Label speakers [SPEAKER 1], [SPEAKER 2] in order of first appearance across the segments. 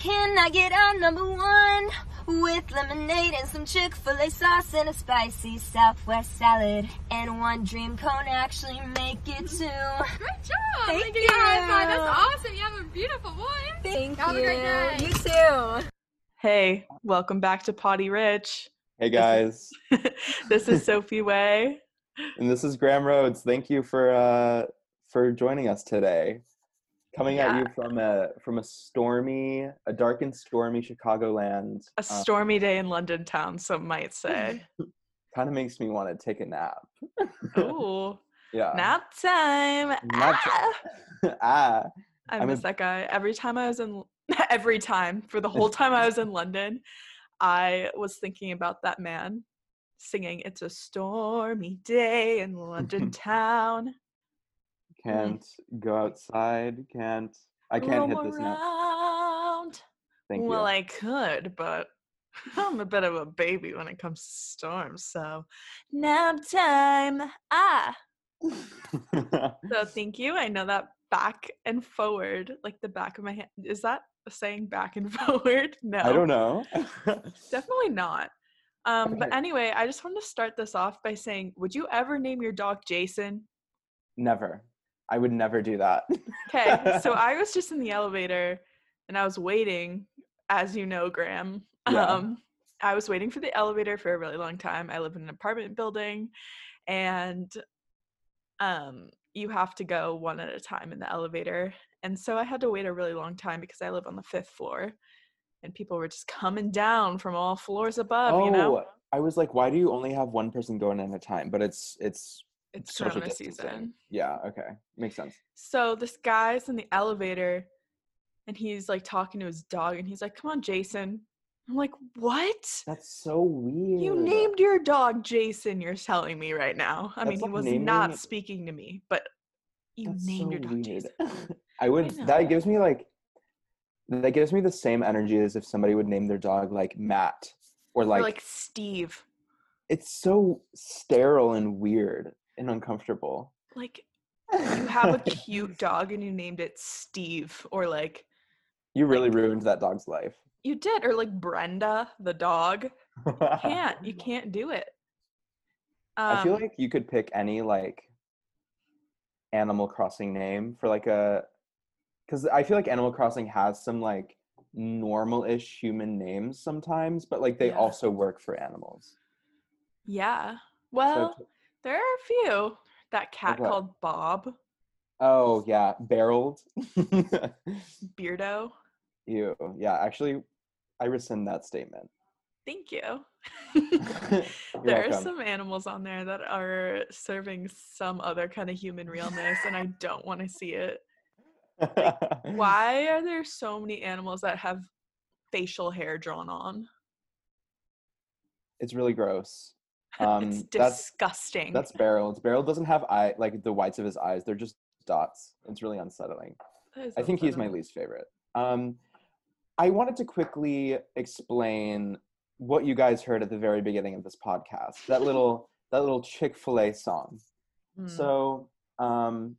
[SPEAKER 1] Can I get our number one with lemonade and some Chick fil A sauce and a spicy Southwest salad and one dream cone? Actually, make it two.
[SPEAKER 2] Great job!
[SPEAKER 1] Thank
[SPEAKER 2] Thank you. High five.
[SPEAKER 1] you.
[SPEAKER 2] That's awesome. You have a beautiful voice.
[SPEAKER 1] Thank
[SPEAKER 2] Have a great day.
[SPEAKER 1] You too.
[SPEAKER 3] Hey, welcome back to Potty Rich.
[SPEAKER 4] Hey guys,
[SPEAKER 3] this is Sofie Way.
[SPEAKER 4] and this is Graham Rhodes. Thank you for uh, for joining us today. Coming at you from a from a stormy, a dark and stormy Chicagoland.
[SPEAKER 3] A stormy day in London town, some might say.
[SPEAKER 4] kind of makes me want to take a nap.
[SPEAKER 3] Ooh,
[SPEAKER 4] Yeah.
[SPEAKER 3] nap time.
[SPEAKER 4] Nap
[SPEAKER 3] Ah!
[SPEAKER 4] ah.
[SPEAKER 3] I
[SPEAKER 4] I'm
[SPEAKER 3] miss
[SPEAKER 4] a-
[SPEAKER 3] that guy. Every time I was in, every time for the whole time I was in London, I was thinking about that man singing "It's a stormy day in London town."
[SPEAKER 4] Can't go outside. Can't. I can't hit this
[SPEAKER 3] around.
[SPEAKER 4] Thank you.
[SPEAKER 3] well, I could, but I'm a bit of a baby when it comes to storms. So, nap time. Ah. So, thank you. I know that back and forward, like the back of my hand. Is that a saying back and forward? No.
[SPEAKER 4] I don't know.
[SPEAKER 3] Definitely not. Um, But anyway, I just wanted to start this off by saying, would you ever name your dog Jason?
[SPEAKER 4] never. I would never do that.
[SPEAKER 3] Okay, so I was just in the elevator and I was waiting, as you know, Graham.
[SPEAKER 4] Yeah.
[SPEAKER 3] Um, I was waiting for the elevator for a really long time. I live in an apartment building and um, you have to go one at a time in the elevator. And so I had to wait a really long time because I live on the fifth floor and people were just coming down from all floors above,
[SPEAKER 4] oh,
[SPEAKER 3] you know?
[SPEAKER 4] I was like, why do you only have one person going at a time? But it's it's
[SPEAKER 3] It's
[SPEAKER 4] social distancing.
[SPEAKER 3] season.
[SPEAKER 4] Yeah. Okay. Makes sense.
[SPEAKER 3] So this guy's in the elevator and he's like talking to his dog and he's like, Come on, Jason. I'm like, What?
[SPEAKER 4] That's so weird.
[SPEAKER 3] You named your dog Jason, you're telling me right now. I mean,
[SPEAKER 4] That's
[SPEAKER 3] he was
[SPEAKER 4] naming-
[SPEAKER 3] not speaking to me, but you
[SPEAKER 4] That's
[SPEAKER 3] named
[SPEAKER 4] so
[SPEAKER 3] your dog
[SPEAKER 4] weird.
[SPEAKER 3] Jason.
[SPEAKER 4] I would.
[SPEAKER 3] know.
[SPEAKER 4] that gives me like. That gives me the same energy as if somebody would name their dog like Matt or
[SPEAKER 3] Or
[SPEAKER 4] like.
[SPEAKER 3] like Steve.
[SPEAKER 4] it's so sterile and weird and uncomfortable.
[SPEAKER 3] Like you have a cute dog and you named it Steve, or like
[SPEAKER 4] You really
[SPEAKER 3] like-
[SPEAKER 4] ruined that dog's life.
[SPEAKER 3] you did, or like Brenda, the dog. Can't you can't do it.
[SPEAKER 4] I feel
[SPEAKER 3] Um,
[SPEAKER 4] like you could pick any like Animal Crossing name for like a because I feel like Animal Crossing has some like normal-ish human names sometimes, but like they
[SPEAKER 3] Yeah.
[SPEAKER 4] also work for animals.
[SPEAKER 3] Yeah. Well,
[SPEAKER 4] t-
[SPEAKER 3] there are a few. That cat
[SPEAKER 4] what?
[SPEAKER 3] called Bob,
[SPEAKER 4] oh yeah, Barold.
[SPEAKER 3] Beardo.
[SPEAKER 4] Ew. Yeah, actually, I rescind that statement.
[SPEAKER 3] Thank you. There are some animals on there that are serving some other kind of human realness, and I don't want to see it. Why are there so many animals that have facial hair drawn on?
[SPEAKER 4] It's really gross. Um,
[SPEAKER 3] it's
[SPEAKER 4] that's
[SPEAKER 3] disgusting.
[SPEAKER 4] that's Barold. Barold doesn't have eye like the whites of his eyes. They're just dots. It's really unsettling. I think he's my least favorite. Um, I wanted to quickly explain what you guys heard at the very beginning of this podcast. That little that little Chick Fil A song.
[SPEAKER 3] Mm,
[SPEAKER 4] So, um,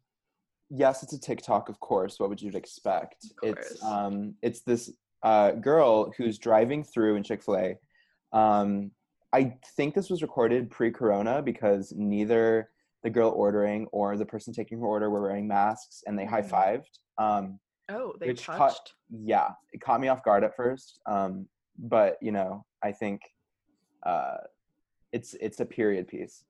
[SPEAKER 4] yes, it's a TikTok, of course. What would you expect? It's um, it's this uh, girl who's driving through in Chick Fil A. Um, I think this was recorded pre-corona because neither the girl ordering or the person taking her order were wearing masks, and they
[SPEAKER 3] Mm.
[SPEAKER 4] high fived. Um,
[SPEAKER 3] oh, they touched.
[SPEAKER 4] caught- yeah, it caught me off guard at first. Um, but you know, I think uh, it's it's a period piece.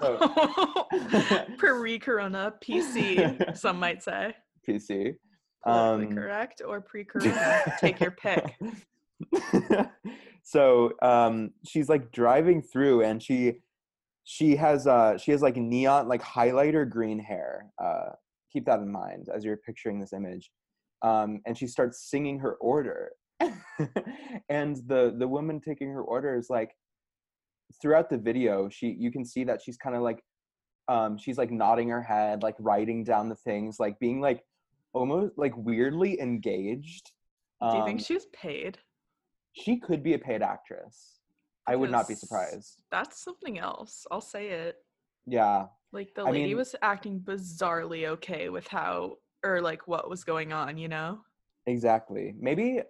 [SPEAKER 4] So-
[SPEAKER 3] Pre-corona, PC, some might say.
[SPEAKER 4] PC. Um,
[SPEAKER 3] correct or pre-corona? Take your pick.
[SPEAKER 4] So um, she's like driving through, and she she has uh she has like neon like highlighter green hair. Uh, keep that in mind as you're picturing this image. Um, and she starts singing her order, and the the woman taking her order is like throughout the video she you can see that she's kind of like um she's like nodding her head like writing down the things like being like almost like weirdly engaged
[SPEAKER 3] Do you think
[SPEAKER 4] Um,
[SPEAKER 3] she was paid?
[SPEAKER 4] She could be a paid actress i would not be surprised
[SPEAKER 3] That's something else. I'll say it.
[SPEAKER 4] yeah
[SPEAKER 3] Like the
[SPEAKER 4] I
[SPEAKER 3] lady
[SPEAKER 4] mean-
[SPEAKER 3] was acting bizarrely okay with how or like what was going on, you know?
[SPEAKER 4] Exactly. Maybe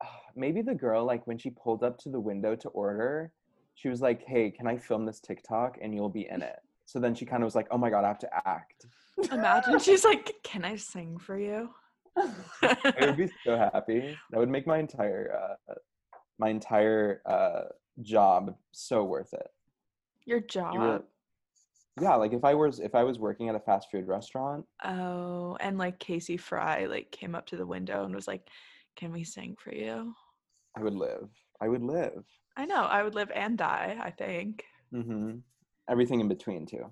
[SPEAKER 4] maybe the girl like when she pulled up to the window to order, she was like, "Hey, can I film this TikTok and you'll be in it?" So then she kind of was like, "Oh my god, I have to act."
[SPEAKER 3] Imagine she's like, "Can I sing for you?"
[SPEAKER 4] I would be so happy. That would make my entire uh, my entire uh, job so worth it.
[SPEAKER 3] Your job.
[SPEAKER 4] You were- yeah, like if I was if I was working at a fast food restaurant,
[SPEAKER 3] Oh, and like Casey Fry like came up to the window and was like, "Can we sing for you?"
[SPEAKER 4] I would live. I would live.
[SPEAKER 3] I know. I would live and die, I think.
[SPEAKER 4] Mm-hmm. Everything in between too.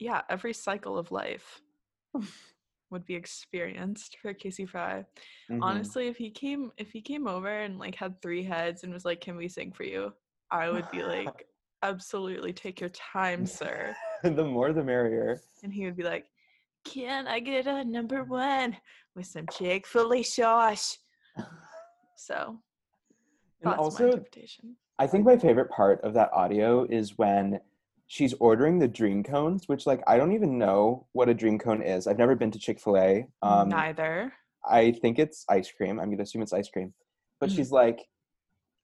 [SPEAKER 3] Yeah, every cycle of life would be experienced for Casey Fry.
[SPEAKER 4] Mhm.
[SPEAKER 3] Honestly, if he came if he came over and like had three heads and was like, "Can we sing for you?" I would be like, "Absolutely, take your time, sir."
[SPEAKER 4] the more the merrier.
[SPEAKER 3] And he would be like, "Can I get a number one with some Chick Fil A sauce?" So
[SPEAKER 4] And
[SPEAKER 3] that's my
[SPEAKER 4] also,
[SPEAKER 3] interpretation.
[SPEAKER 4] I think my favorite part of that audio is when she's ordering the dream cones, which like I don't even know what a dream cone is. I've never been to Chick Fil A. Um,
[SPEAKER 3] Neither.
[SPEAKER 4] I think it's ice cream. I'm gonna assume it's ice cream. But
[SPEAKER 3] Mhm.
[SPEAKER 4] she's like,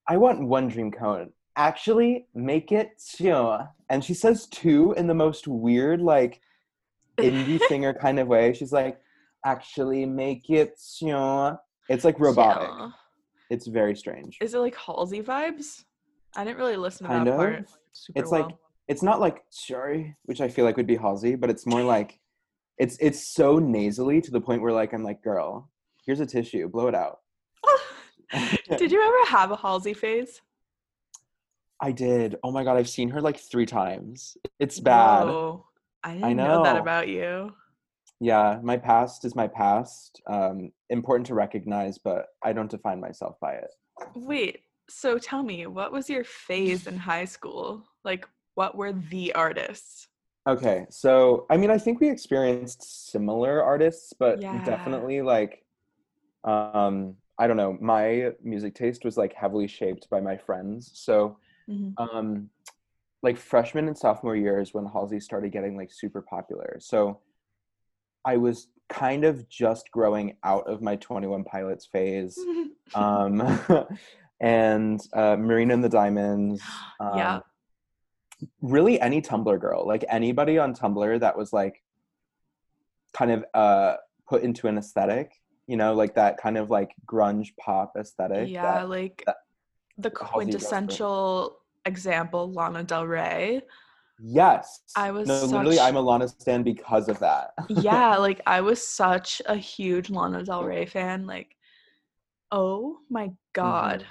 [SPEAKER 4] I want one dream cone. Actually, make it two. And she says two in the most weird, like indie singer kind of way. She's like, actually make it two. It's like robotic.
[SPEAKER 3] Yeah.
[SPEAKER 4] It's very strange.
[SPEAKER 3] Is it like Halsey vibes? I didn't really listen to
[SPEAKER 4] Kind
[SPEAKER 3] that
[SPEAKER 4] of.
[SPEAKER 3] part super
[SPEAKER 4] It's like
[SPEAKER 3] well.
[SPEAKER 4] It's not like sorry, which I feel like would be Halsey, but it's more like it's it's so nasally to the point where like I'm like, girl, here's a tissue, blow it out.
[SPEAKER 3] Did you ever have a Halsey phase?
[SPEAKER 4] I did. Oh my god, I've seen her like three times. It's bad.
[SPEAKER 3] Whoa, I didn't know. that about you.
[SPEAKER 4] Yeah, my past is my past. Um, important to recognize, but I don't define myself by it.
[SPEAKER 3] Wait, so tell me, what was your phase in high school? Like, what were the artists?
[SPEAKER 4] Okay, so I mean, I think we experienced similar artists, but
[SPEAKER 3] Yeah.
[SPEAKER 4] definitely like, um, I don't know. My music taste was like heavily shaped by my friends. So,
[SPEAKER 3] Mhm.
[SPEAKER 4] um, like freshman and sophomore years when Halsey started getting like super popular. So, I was kind of just growing out of my Twenty One Pilots phase. um, and uh, Marina and the Diamonds. Um,
[SPEAKER 3] Yeah.
[SPEAKER 4] Really, any Tumblr girl, like anybody on Tumblr that was like kind of uh, put into an aesthetic, you know, like that kind of like grunge pop aesthetic.
[SPEAKER 3] yeah,
[SPEAKER 4] that-
[SPEAKER 3] like
[SPEAKER 4] that-
[SPEAKER 3] the
[SPEAKER 4] Halsey goes for it.
[SPEAKER 3] quintessential example, Lana Del Rey.
[SPEAKER 4] yes.
[SPEAKER 3] I was
[SPEAKER 4] no, literally, I'm a Lana stan because of that.
[SPEAKER 3] yeah, like I was such a huge Lana Del Rey fan. Like, oh my god.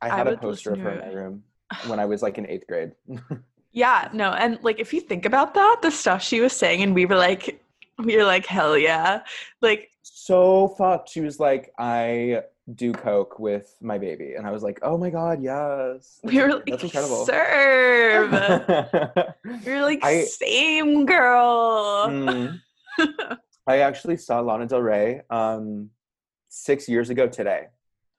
[SPEAKER 4] I
[SPEAKER 3] I
[SPEAKER 4] had a poster of her in my room when I was like in eighth grade.
[SPEAKER 3] Yeah, no, and like if you think about that, the stuff she was saying, and we were like, we were like, hell yeah, like
[SPEAKER 4] so fucked. She was like, I do coke with my baby, and I was like, oh my god, yes.
[SPEAKER 3] we were like, That's
[SPEAKER 4] incredible.
[SPEAKER 3] serve. we were like,
[SPEAKER 4] I-
[SPEAKER 3] same girl.
[SPEAKER 4] Mm. I actually saw Lana Del Rey um, six years ago today,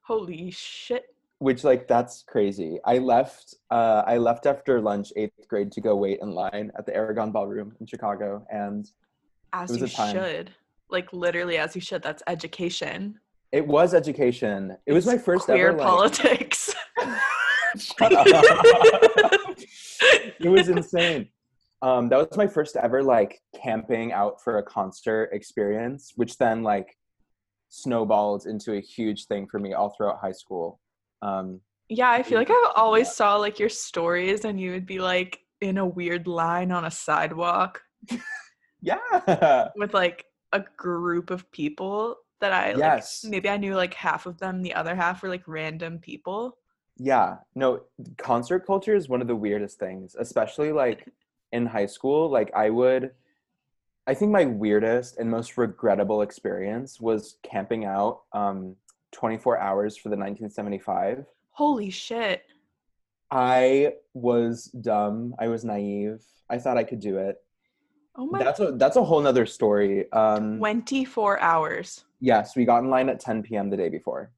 [SPEAKER 3] Holy shit.
[SPEAKER 4] Which like that's crazy. I left. Uh, I left after lunch, eighth grade, to go wait in line at the Aragon Ballroom in Chicago, and
[SPEAKER 3] As you should. Like literally as you should. That's education.
[SPEAKER 4] it was education. It was my first
[SPEAKER 3] queer
[SPEAKER 4] ever
[SPEAKER 3] politics.
[SPEAKER 4] Up. it was insane. Um, that was my first ever like camping out for a concert experience, which then like snowballed into a huge thing for me all throughout high school. Um,
[SPEAKER 3] yeah, I feel like I've always saw like your stories and you would be like in a weird line on a sidewalk
[SPEAKER 4] yeah,
[SPEAKER 3] with like a group of people that I like
[SPEAKER 4] Yes.
[SPEAKER 3] maybe I knew like half of them, the other half were like random people.
[SPEAKER 4] yeah. No, concert culture is one of the weirdest things, especially like in high school. Like I would, I think my weirdest and most regrettable experience was camping out um, 24 hours for the 1975.
[SPEAKER 3] Holy shit.
[SPEAKER 4] I was dumb. I was naive. I thought I could do it.
[SPEAKER 3] Oh my
[SPEAKER 4] That's a that's a whole nother story. Um,
[SPEAKER 3] 24 hours.
[SPEAKER 4] yes, we got in line at 10 p.m. the day before.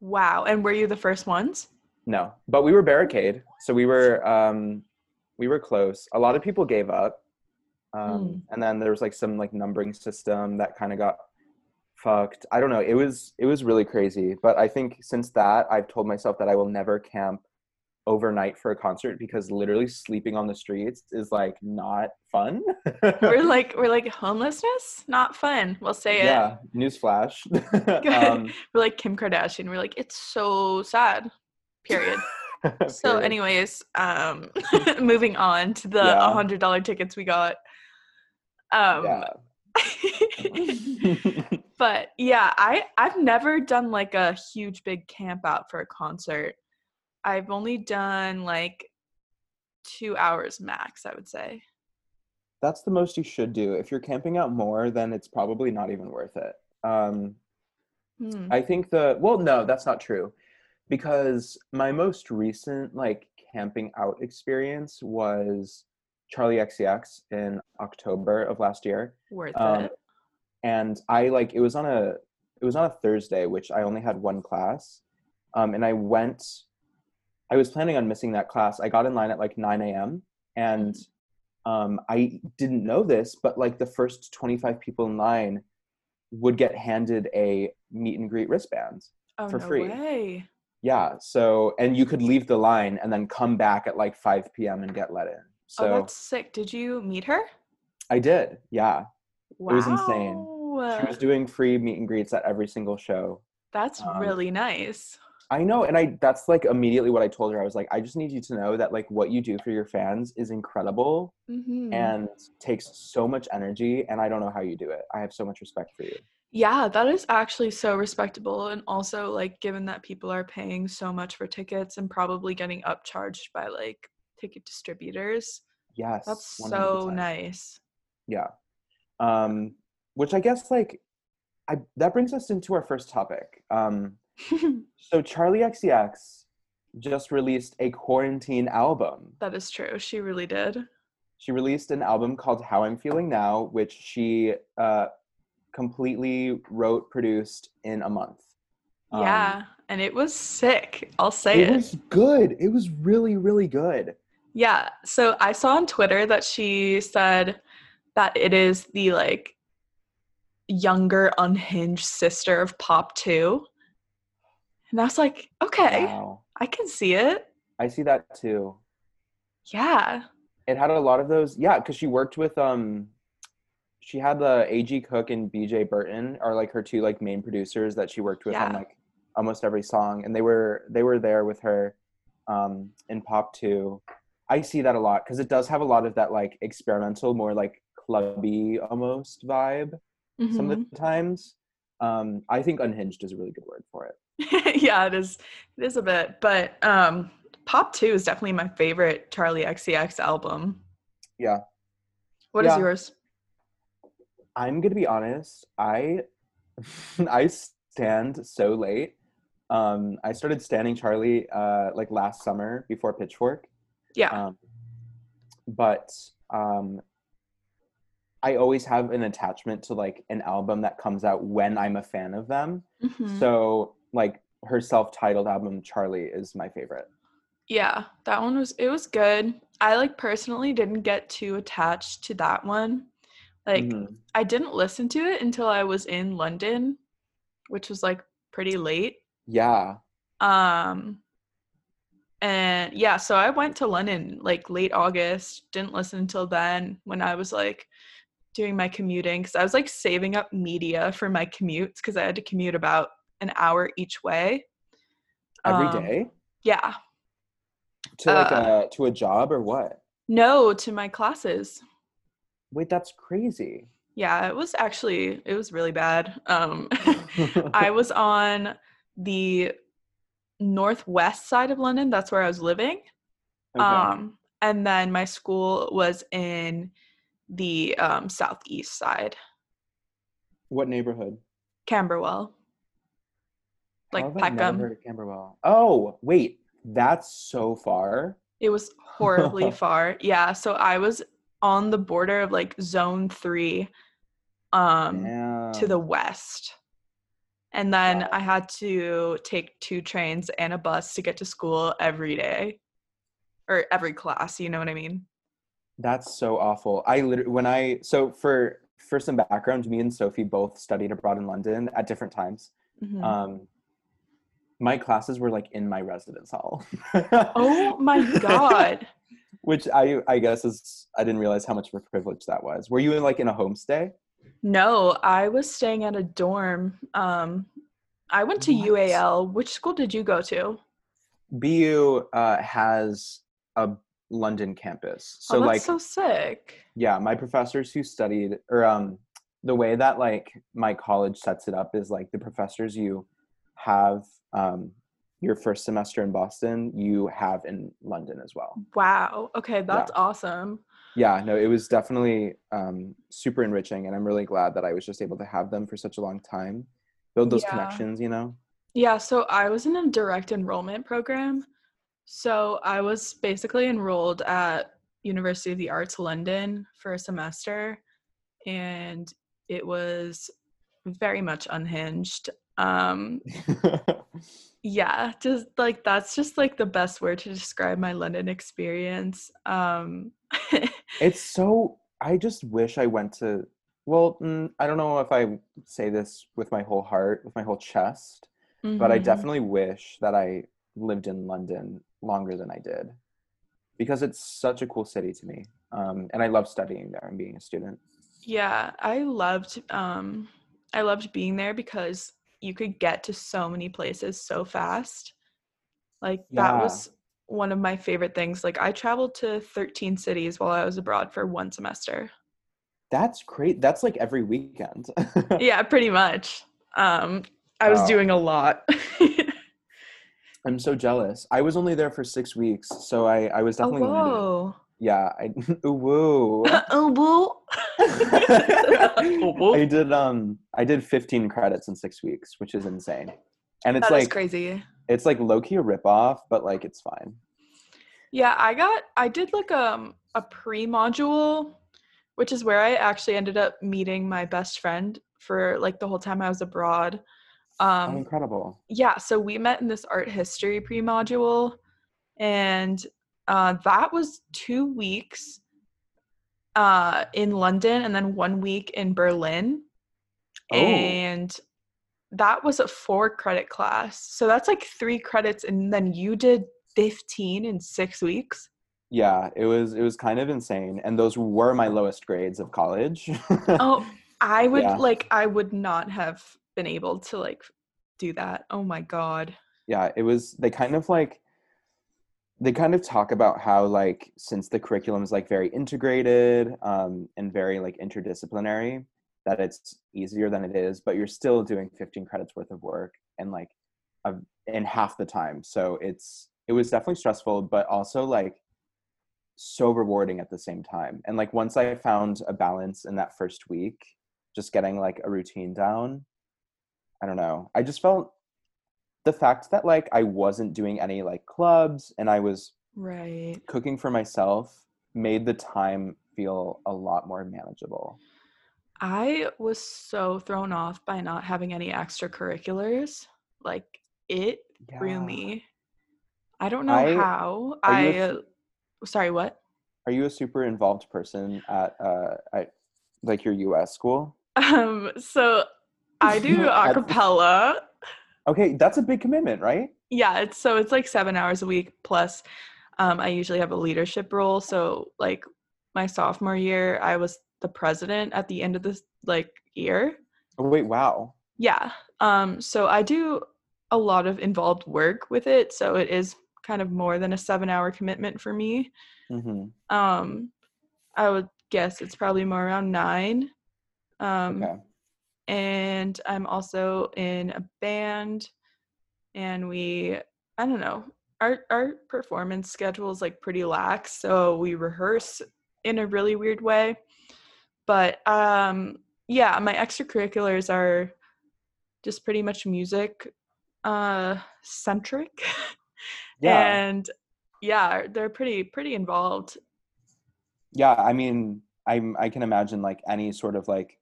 [SPEAKER 3] Wow. And were you the first ones?
[SPEAKER 4] No, but we were barricade, so we were um, we were close. A lot of people gave up, um,
[SPEAKER 3] Hmm.
[SPEAKER 4] and then there was like some like numbering system that kind of got fucked. I don't know. It was it was really crazy. But I think since that, I've told myself that I will never camp overnight for a concert because literally sleeping on the streets is like not fun.
[SPEAKER 3] we're like we're like homelessness, not fun. We'll say it.
[SPEAKER 4] yeah, newsflash. um,
[SPEAKER 3] we're like Kim Kardashian. We're like it's so sad. Period. So,
[SPEAKER 4] period.
[SPEAKER 3] anyways, um, moving on to the
[SPEAKER 4] Yeah.
[SPEAKER 3] hundred dollar tickets we got. Um,
[SPEAKER 4] yeah.
[SPEAKER 3] but yeah, I I've never done like a huge big camp out for a concert. I've only done like two hours max, I would say.
[SPEAKER 4] That's the most you should do. If you're camping out more, then it's probably not even worth it. Um,
[SPEAKER 3] Hmm.
[SPEAKER 4] I think the well, no, that's not true, because my most recent like camping out experience was Charli XCX in October of last year,
[SPEAKER 3] Worth
[SPEAKER 4] um,
[SPEAKER 3] it.
[SPEAKER 4] and I like it was on a it was on a Thursday, which I only had one class, um, and I went. I was planning on missing that class. I got in line at like 9 a.m. and um, I didn't know this, but like the first 25 people in line would get handed a meet and greet wristband.
[SPEAKER 3] Oh
[SPEAKER 4] for
[SPEAKER 3] no
[SPEAKER 4] free.
[SPEAKER 3] way.
[SPEAKER 4] Yeah. So, and you could leave the line and then come back at like 5 p.m. and get let in. So
[SPEAKER 3] oh, that's sick. Did you meet her?
[SPEAKER 4] I did. Yeah.
[SPEAKER 3] Wow.
[SPEAKER 4] was insane. She was doing free meet and greets at every single show.
[SPEAKER 3] That's
[SPEAKER 4] um,
[SPEAKER 3] really nice.
[SPEAKER 4] I know. And I, that's like immediately what I told her. I was like, I just need you to know that like what you do for your fans is incredible
[SPEAKER 3] Mhm.
[SPEAKER 4] and takes so much energy. And I don't know how you do it. I have so much respect for you.
[SPEAKER 3] Yeah, that is actually so respectable. And also, like, given that people are paying so much for tickets and probably getting upcharged by like ticket distributors,
[SPEAKER 4] Yes.
[SPEAKER 3] that's so
[SPEAKER 4] 100%.
[SPEAKER 3] nice.
[SPEAKER 4] Yeah. Um, which I guess like I that brings us into our first topic. Um, so Charli XCX just released a quarantine album.
[SPEAKER 3] that is true. She really did.
[SPEAKER 4] She released an album called How I'm Feeling Now, which she uh, completely wrote, produced in a month. Um,
[SPEAKER 3] yeah. And it was sick. I'll say
[SPEAKER 4] it
[SPEAKER 3] it.
[SPEAKER 4] was good. It was really, really good.
[SPEAKER 3] Yeah. So I saw on Twitter that she said that it is the like younger, unhinged sister of Pop 2. And I was like, okay,
[SPEAKER 4] Wow.
[SPEAKER 3] I can see it.
[SPEAKER 4] I see that too.
[SPEAKER 3] Yeah.
[SPEAKER 4] it had a lot of those yeah because she worked with um she had the A. G. Cook and BJ Burton are like her two like main producers that she worked with on like almost every song and they were they were there with her um in pop 2 i see that a lot because it does have a lot of that like experimental more like clubby almost vibe some
[SPEAKER 3] Mhm.
[SPEAKER 4] of the times um i think unhinged is a really good word for it
[SPEAKER 3] yeah, it is. It is a bit, but um, Pop Two is definitely my favorite Charli XCX album.
[SPEAKER 4] yeah
[SPEAKER 3] What is
[SPEAKER 4] Yeah.
[SPEAKER 3] yours?
[SPEAKER 4] I'm gonna be honest. I I stand so late. Um, I started standing Charli uh, like last summer before Pitchfork.
[SPEAKER 3] Yeah,
[SPEAKER 4] Um, but um, I always have an attachment to like an album that comes out when I'm a fan of them.
[SPEAKER 3] Mhm.
[SPEAKER 4] So like her self-titled album Charli is my favorite.
[SPEAKER 3] yeah, that one was. It was good. I like personally didn't get too attached to that one. Like,
[SPEAKER 4] Mhm.
[SPEAKER 3] I didn't listen to it until I was in London, which was like pretty late.
[SPEAKER 4] Yeah.
[SPEAKER 3] Um, and yeah, so I went to London like late August. Didn't listen until then when I was like doing my commuting because I was like saving up media for my commutes because I had to commute about an hour each way.
[SPEAKER 4] Every
[SPEAKER 3] Um,
[SPEAKER 4] day
[SPEAKER 3] Yeah.
[SPEAKER 4] to like
[SPEAKER 3] uh,
[SPEAKER 4] a to a job or what?
[SPEAKER 3] No, to my classes.
[SPEAKER 4] Wait, that's crazy.
[SPEAKER 3] Yeah, it was actually it was really bad. Um I was on the northwest side of London. That's where I was living.
[SPEAKER 4] Okay.
[SPEAKER 3] Um, and then my school was in the um, southeast side,
[SPEAKER 4] what neighborhood?
[SPEAKER 3] Camberwell,
[SPEAKER 4] How
[SPEAKER 3] like
[SPEAKER 4] have I never
[SPEAKER 3] Peckham.
[SPEAKER 4] heard of Camberwell? Oh, wait, that's so far.
[SPEAKER 3] It was horribly far. Yeah, so I was on the border of like zone three um,
[SPEAKER 4] yeah.
[SPEAKER 3] to the west. And then. I had to take two trains and a bus to get to school every day or every class, you know what I mean?
[SPEAKER 4] That's so awful. I literally when I so for for some background, me and Sofie both studied abroad in London at different times.
[SPEAKER 3] Mhm.
[SPEAKER 4] Um, my classes were like in my residence hall.
[SPEAKER 3] oh my god.
[SPEAKER 4] Which I I guess is I didn't realize how much of a privilege that was. Were you in like in a homestay?
[SPEAKER 3] No, I was staying at a dorm. Um, I went to
[SPEAKER 4] What?
[SPEAKER 3] UAL. Which school did you go to?
[SPEAKER 4] BU uh, has a London campus, so
[SPEAKER 3] oh, that's
[SPEAKER 4] like
[SPEAKER 3] so sick.
[SPEAKER 4] yeah, my professors who studied or um the way that like my college sets it up is like the professors you have um your first semester in Boston, you have in London as well.
[SPEAKER 3] Wow. Okay, that's awesome.
[SPEAKER 4] Yeah no it was definitely um, super enriching and i'm really glad that i was just able to have them for such a long time build those
[SPEAKER 3] Yeah.
[SPEAKER 4] connections you know
[SPEAKER 3] Yeah, so I was in a direct enrollment program. So I was basically enrolled at University of the Arts London for a semester and it was very much unhinged. Um yeah, just like that's just like the best word to describe my London experience. Um
[SPEAKER 4] it's so i just wish i went to well mm, i don't know if i say this with my whole heart with my whole chest but i
[SPEAKER 3] mhm.
[SPEAKER 4] definitely wish that i lived in london longer than i did because it's such a cool city to me um, and i love studying there and being a student
[SPEAKER 3] Yeah, I loved um I loved being there because you could get to so many places so fast. Like that
[SPEAKER 4] Yeah.
[SPEAKER 3] was one of my favorite things. Like I traveled to 13 cities while I was abroad for one semester.
[SPEAKER 4] that's great that's like every weekend
[SPEAKER 3] yeah, pretty much. Um I was
[SPEAKER 4] Wow.
[SPEAKER 3] doing a lot.
[SPEAKER 4] I'm so jealous. I was only there for six weeks, so I, I was
[SPEAKER 3] oh,
[SPEAKER 4] definitely learning.
[SPEAKER 3] whoa.
[SPEAKER 4] Yeah, I ooh, woo.
[SPEAKER 3] oh, boo. woo.
[SPEAKER 4] I did um I did 15 credits in six weeks, which is insane. And it's
[SPEAKER 3] That is
[SPEAKER 4] like
[SPEAKER 3] crazy.
[SPEAKER 4] It's like low key a ripoff, but like it's fine.
[SPEAKER 3] Yeah, I got I did like um a pre-module, which is where I actually ended up meeting my best friend for like the whole time I was abroad.
[SPEAKER 4] oh,
[SPEAKER 3] Um
[SPEAKER 4] incredible.
[SPEAKER 3] yeah, so we met in this art history pre-module and uh that was 2 weeks uh in London and then 1 week in Berlin.
[SPEAKER 4] Oh.
[SPEAKER 3] And that was a 4 credit class. So that's like 3 credits and then you did 15 in 6 weeks.
[SPEAKER 4] Yeah, it was it was kind of insane. And those were my lowest grades of college.
[SPEAKER 3] Oh, I would
[SPEAKER 4] Yeah.
[SPEAKER 3] like I would not have been able to like do that. Oh my god.
[SPEAKER 4] yeah it was they kind of like they kind of talk about how like since the curriculum is like very integrated um, and very like interdisciplinary that it's easier than it is but you're still doing 15 credits worth of work and like a, in half the time so it's it was definitely stressful but also like so rewarding at the same time and like once i found a balance in that first week just getting like a routine down i don't know i just felt the fact that like I wasn't doing any like clubs and I was
[SPEAKER 3] Right.
[SPEAKER 4] cooking for myself made the time feel a lot more manageable.
[SPEAKER 3] I was so thrown off by not having any extracurriculars. Like it threw me. I don't know
[SPEAKER 4] I-
[SPEAKER 3] how. I
[SPEAKER 4] a
[SPEAKER 3] sorry, what?
[SPEAKER 4] Are you a super involved person at uh at like your US school?
[SPEAKER 3] Um so I do acapella.
[SPEAKER 4] Okay, that's a big commitment, right?
[SPEAKER 3] Yeah, it's so it's like 7 hours a week plus um I usually have a leadership role, so like my sophomore year I was the president at the end of this like year.
[SPEAKER 4] Oh, wait, wow.
[SPEAKER 3] Yeah. Um, so I do a lot of involved work with it. So it is kind of more than a seven hour commitment for me.
[SPEAKER 4] hmm
[SPEAKER 3] Um, I would guess it's probably more around nine. Um,
[SPEAKER 4] Okay.
[SPEAKER 3] and I'm also in a band and we, I don't know, our, our performance schedule is like pretty lax. So we rehearse in a really weird way. But um, yeah, my extracurriculars are just pretty much music uh, centric.
[SPEAKER 4] Yeah.
[SPEAKER 3] and yeah, they're pretty, pretty involved.
[SPEAKER 4] yeah, I mean, I'm I can imagine like any sort of like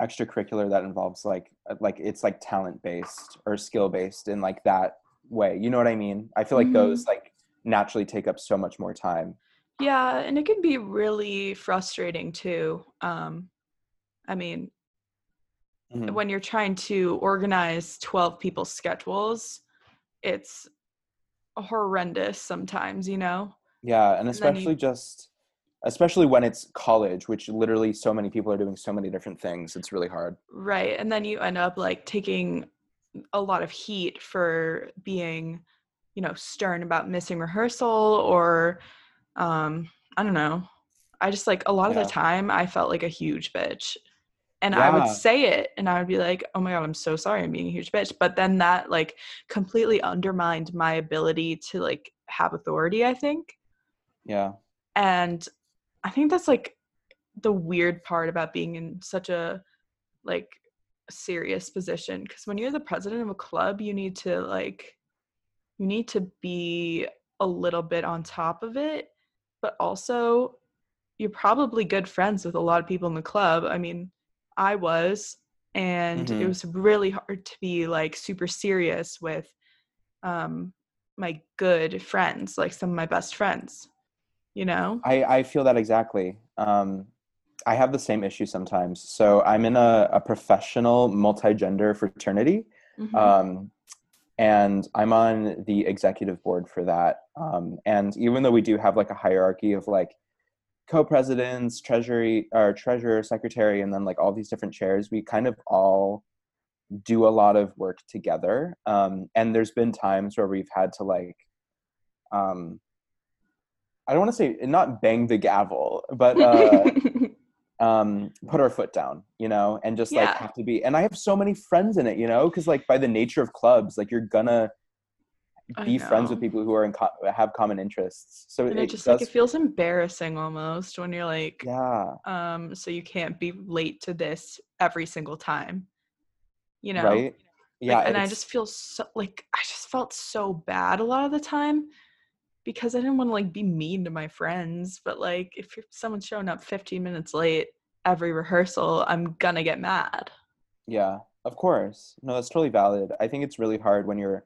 [SPEAKER 4] extracurricular that involves like uh, like it's like talent based or skill based in like that way. You know what I mean? I feel like
[SPEAKER 3] Mhm.
[SPEAKER 4] those like naturally take up so much more time.
[SPEAKER 3] Yeah, and it can be really frustrating too. Um, I mean,
[SPEAKER 4] Mhm.
[SPEAKER 3] when you're trying to organize 12 people's schedules, it's horrendous sometimes, you know?
[SPEAKER 4] Yeah, and
[SPEAKER 3] you-
[SPEAKER 4] especially just especially when it's college, which literally so many people are doing so many different things. It's really hard.
[SPEAKER 3] Right. And then you end up like taking a lot of heat for being, you know, stern about missing rehearsal or um I don't know. I just like a lot of the time I felt like a huge bitch. And I would say it and I would be like, "Oh my god, I'm so sorry I'm being a huge bitch." But then that like completely undermined my ability to like have authority, I think.
[SPEAKER 4] Yeah.
[SPEAKER 3] And I think that's like the weird part about being in such a like serious position because when you're the president of a club, you need to like you need to be a little bit on top of it, but also you're probably good friends with a lot of people in the club. I mean, I was and it
[SPEAKER 4] Mhm.
[SPEAKER 3] was really hard to be like super serious with um my good friends, like some of my best friends. You know?
[SPEAKER 4] I, I feel that exactly. Um, I have the same issue sometimes. So I'm in a, a professional multi-gender fraternity.
[SPEAKER 3] Mhm.
[SPEAKER 4] um, and I'm on the executive board for that. Um, and even though we do have like a hierarchy of like co-presidents, treasury or treasurer, secretary, and then like all these different chairs, we kind of all do a lot of work together. Um, and there's been times where we've had to like, um, I don't want to say not bang the gavel, but uh, um put our foot down you know and just like have to be and i have so many friends in it you know because like by the nature of clubs like you're gonna be friends with people who are in co- have common interests. So
[SPEAKER 3] and
[SPEAKER 4] it,
[SPEAKER 3] it just
[SPEAKER 4] does
[SPEAKER 3] like it feels embarrassing almost when you're like
[SPEAKER 4] yeah.
[SPEAKER 3] um so you can't be late to this every single time you know?
[SPEAKER 4] Right? Yeah
[SPEAKER 3] Like, and i just feel so like i just felt so bad a lot of the time because i didn't want to like be mean to my friends but like if someone's showing up 15 minutes late every rehearsal i'm gonna get mad.
[SPEAKER 4] Yeah of course. No that's totally valid. I think it's really hard when you're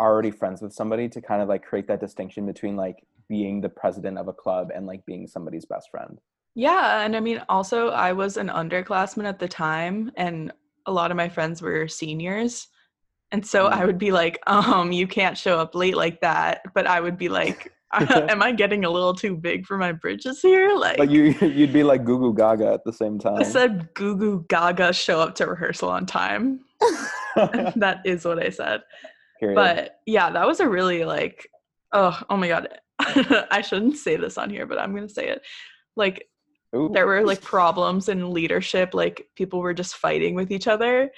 [SPEAKER 4] already friends with somebody to kind of like create that distinction between like being the president of a club and like being somebody's best friend.
[SPEAKER 3] Yeah, and I mean also I was an underclassman at the time and a lot of my friends were seniors. And so I
[SPEAKER 4] Mm.
[SPEAKER 3] would be like, um, you can't show up late like that. But I would be like, am I getting a little too big for my bridges here? Like
[SPEAKER 4] but you you'd be like goo goo gaga at the same time
[SPEAKER 3] I said goo goo gaga show up to rehearsal on time. that is what I said.
[SPEAKER 4] Period.
[SPEAKER 3] But yeah, that was a really like, oh, oh my god. I shouldn't say this on here, but I'm gonna say it. Like
[SPEAKER 4] Ooh.
[SPEAKER 3] there were like problems in leadership like people were just fighting with each other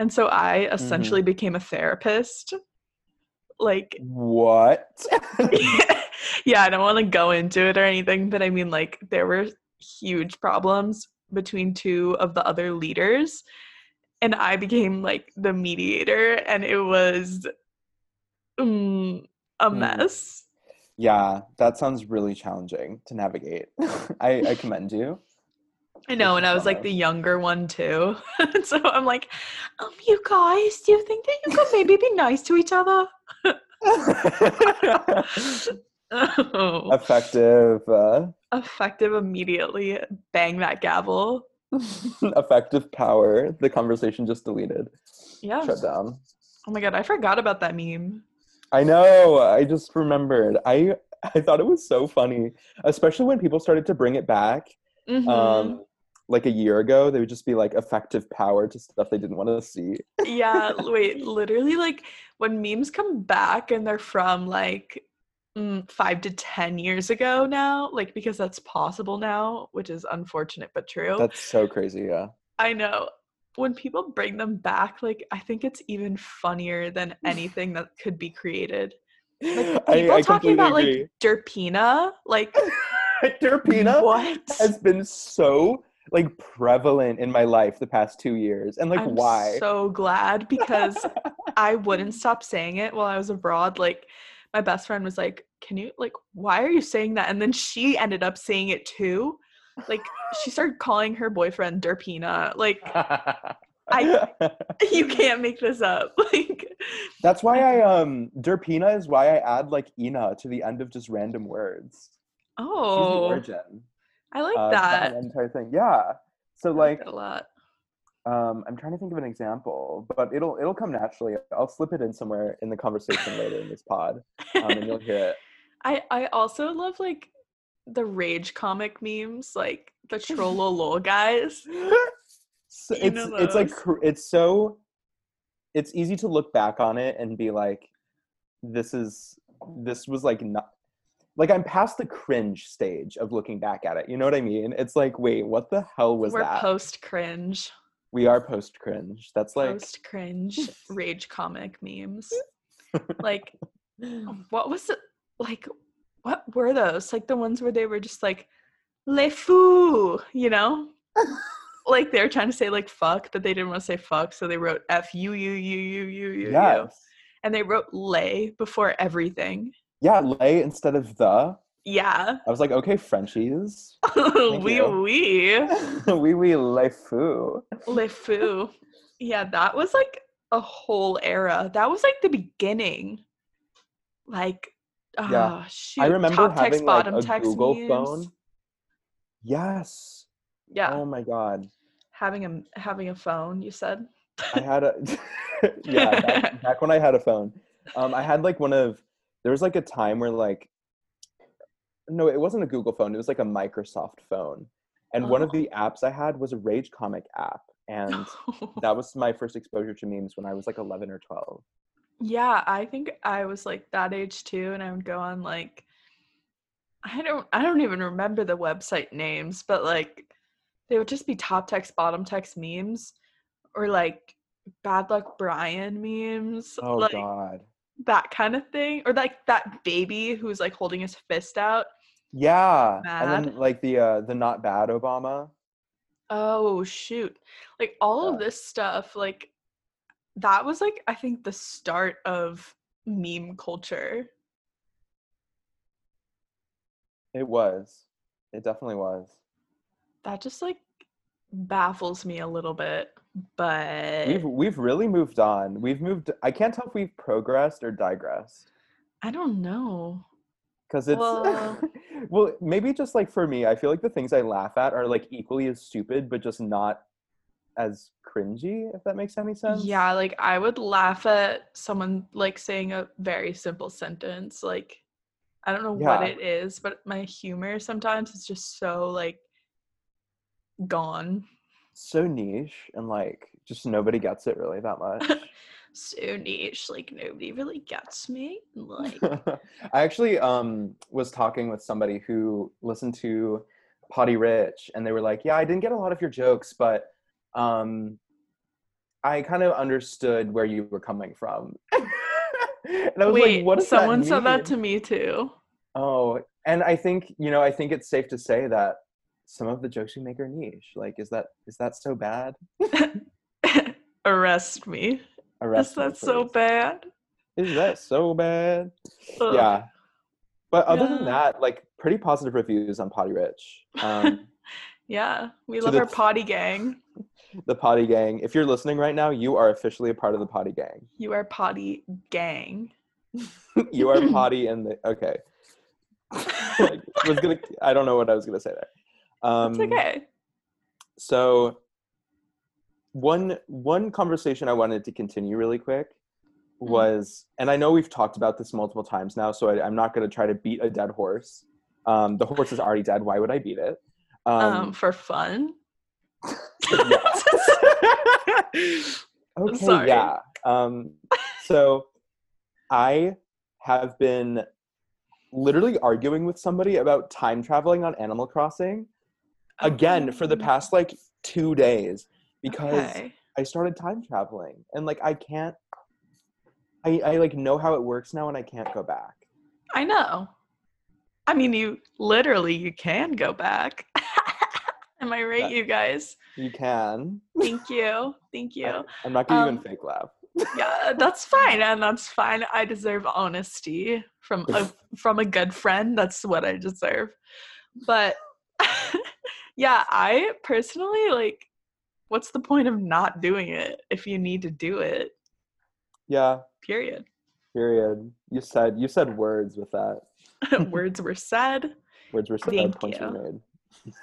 [SPEAKER 3] and so i essentially became a therapist like
[SPEAKER 4] What?
[SPEAKER 3] yeah i don't want to go into it or anything but i mean like there were huge problems between two of the other leaders and i became like the mediator and it was mm, a
[SPEAKER 4] Mm.
[SPEAKER 3] mess
[SPEAKER 4] yeah, that sounds really challenging to navigate. I, I commend you.
[SPEAKER 3] I know, and I was like the younger one too. so I'm like, um, you guys, do you think that you could maybe be nice to each other? oh,
[SPEAKER 4] effective, uh,
[SPEAKER 3] effective immediately. Bang that gavel.
[SPEAKER 4] effective power. The conversation just deleted.
[SPEAKER 3] Yeah.
[SPEAKER 4] Shut down.
[SPEAKER 3] Oh my god, I forgot about that meme.
[SPEAKER 4] I know. I just remembered. I I thought it was so funny, especially when people started to bring it back.
[SPEAKER 3] Mhm.
[SPEAKER 4] Um, like a year ago, they would just be like effective power to stuff they didn't want to see.
[SPEAKER 3] yeah, wait, literally, like when memes come back and they're from like mm, five to 10 years ago now, like because that's possible now, which is unfortunate but true.
[SPEAKER 4] That's so crazy. Yeah.
[SPEAKER 3] I know. When people bring them back, like I think it's even funnier than anything that could be created. Like
[SPEAKER 4] I-
[SPEAKER 3] people
[SPEAKER 4] I
[SPEAKER 3] talking about
[SPEAKER 4] completely
[SPEAKER 3] like Derpina, like
[SPEAKER 4] agree. Derpina
[SPEAKER 3] what?
[SPEAKER 4] has been so like prevalent in my life the past two years, and like
[SPEAKER 3] I'm
[SPEAKER 4] why?
[SPEAKER 3] so glad because I wouldn't stop saying it while I was abroad. Like my best friend was like, "Can you like why are you saying that?" And then she ended up saying it too. Like she started calling her boyfriend Derpina. Like I- you can't make this up. Like
[SPEAKER 4] That's why I um Derpina is why I add like Ina to the end of just random words. She's the
[SPEAKER 3] oh,
[SPEAKER 4] origin.
[SPEAKER 3] I like
[SPEAKER 4] uh, to
[SPEAKER 3] that.
[SPEAKER 4] entire thing. Yeah. So like
[SPEAKER 3] a lot.
[SPEAKER 4] um I'm trying to think of an example, but it'll it'll come naturally. I'll slip it in somewhere in the conversation later in this pod. Um, and you'll hear it.
[SPEAKER 3] I I also love like the rage comic memes, like the trollolol guys.
[SPEAKER 4] So
[SPEAKER 3] You
[SPEAKER 4] it's it's like it's so it's easy to look back on it and be like this is this was like not like I'm past the cringe stage of looking back at it. You know what I mean? It's like, wait, what the hell was that?
[SPEAKER 3] We're
[SPEAKER 4] that?
[SPEAKER 3] post cringe,
[SPEAKER 4] we are post cringe. That's like
[SPEAKER 3] post cringe rage comic memes. Like, what was it? Like, what were those? Like the ones where they were just like, "les fous," you know? like they were trying to say like "fuck," but they didn't want to say "fuck," so they wrote "f u u u u u u," u,
[SPEAKER 4] yes.
[SPEAKER 3] and they wrote "lay" before everything.
[SPEAKER 4] Yeah, lay instead of the.
[SPEAKER 3] Yeah,
[SPEAKER 4] I was like, okay, Frenchies.
[SPEAKER 3] oui
[SPEAKER 4] you.
[SPEAKER 3] oui.
[SPEAKER 4] oui, oui, les fous.
[SPEAKER 3] Le Fou. Yeah, that was like a whole era. That was like the beginning. Like,
[SPEAKER 4] Yeah.
[SPEAKER 3] ah, shoot.
[SPEAKER 4] I remember
[SPEAKER 3] top text,
[SPEAKER 4] having like
[SPEAKER 3] bottom
[SPEAKER 4] a
[SPEAKER 3] text
[SPEAKER 4] Google
[SPEAKER 3] memes.
[SPEAKER 4] phone. Yes.
[SPEAKER 3] Yeah,
[SPEAKER 4] Oh my god.
[SPEAKER 3] having a having a phone. You said.
[SPEAKER 4] I had a yeah back, back when I had a phone. Um, I had like one of there was like a time where like no, it wasn't a Google phone. It was like a Microsoft phone, and one of
[SPEAKER 3] Oh.
[SPEAKER 4] the apps I had was a Rage comic app, and that was my first exposure to memes when I was like eleven or twelve.
[SPEAKER 3] yeah, I think I was like that age too, and I would go on like. I don't. I don't even remember the website names, but like, they would just be top text, bottom text memes, or like bad luck Brian memes.
[SPEAKER 4] Oh
[SPEAKER 3] like,
[SPEAKER 4] god.
[SPEAKER 3] That kind of thing or like that baby who's like holding his fist out
[SPEAKER 4] Yeah, and then like the uh, the not bad Obama.
[SPEAKER 3] oh shoot like all of this stuff like that was like i think the start of meme culture
[SPEAKER 4] It was. It definitely was.
[SPEAKER 3] that just like baffles me a little bit but
[SPEAKER 4] We've we've really moved on. We've moved. I can't tell if we've progressed or digressed
[SPEAKER 3] i don't know
[SPEAKER 4] because it's
[SPEAKER 3] Well-
[SPEAKER 4] well maybe just like for me, I feel like the things I laugh at are like equally as stupid, but just not as cringy. If that makes any sense.
[SPEAKER 3] yeah like i would laugh at someone like saying a very simple sentence like i don't know what it is but my humor sometimes is just so like gone
[SPEAKER 4] So niche and like just nobody gets it really that much.
[SPEAKER 3] so niche like nobody really gets me like
[SPEAKER 4] I actually um was talking with somebody who listened to Potty Rich and they were like, "Yeah, I didn't get a lot of your jokes, but um I kind of understood where you were coming from." and I was
[SPEAKER 3] wait
[SPEAKER 4] like, "What
[SPEAKER 3] someone
[SPEAKER 4] that
[SPEAKER 3] said that to me too
[SPEAKER 4] Oh, and I think, you know, I think it's safe to say that some of the jokes you make are niche. Like is that is that so bad?
[SPEAKER 3] arrest me
[SPEAKER 4] Arrest
[SPEAKER 3] is that so bad
[SPEAKER 4] Is that so bad?
[SPEAKER 3] Ugh.
[SPEAKER 4] Yeah. But other than that, like pretty positive reviews on Potty Rich. Um,
[SPEAKER 3] yeah we love our potty gang
[SPEAKER 4] the Potty Gang. If you're listening right now, you are officially a part of the Potty Gang.
[SPEAKER 3] you are potty gang
[SPEAKER 4] you are Potty in the okay. like, was gonna. I don't know what I was gonna say there. Um,
[SPEAKER 3] it's okay
[SPEAKER 4] So, one one conversation I wanted to continue really quick
[SPEAKER 3] Mm.
[SPEAKER 4] was, and I know we've talked about this multiple times now, so I, I'm not going to try to beat a dead horse. Um, the horse is already dead. Why would I beat it?
[SPEAKER 3] um, for fun
[SPEAKER 4] okay,
[SPEAKER 3] Sorry.
[SPEAKER 4] yeah. Um, so I have been literally arguing with somebody about time traveling on Animal Crossing again for the
[SPEAKER 3] Oh,
[SPEAKER 4] past like two days because
[SPEAKER 3] okay.
[SPEAKER 4] I started time traveling and like I can't. I, I like know how it works now and I can't go back.
[SPEAKER 3] I know. I mean, you literally you can go back. Am I right,
[SPEAKER 4] That-
[SPEAKER 3] you guys?
[SPEAKER 4] You can.
[SPEAKER 3] Thank you, thank you.
[SPEAKER 4] I, am not gonna
[SPEAKER 3] Um,
[SPEAKER 4] even fake laugh.
[SPEAKER 3] Yeah, that's fine, and that's fine. I deserve honesty from a from a good friend. That's what I deserve. But yeah, I personally like. What's the point of not doing it if you need to do it?
[SPEAKER 4] Yeah.
[SPEAKER 3] Period.
[SPEAKER 4] Period. You said you said words with that.
[SPEAKER 3] Words were said.
[SPEAKER 4] Words were said.
[SPEAKER 3] Thank
[SPEAKER 4] points were made.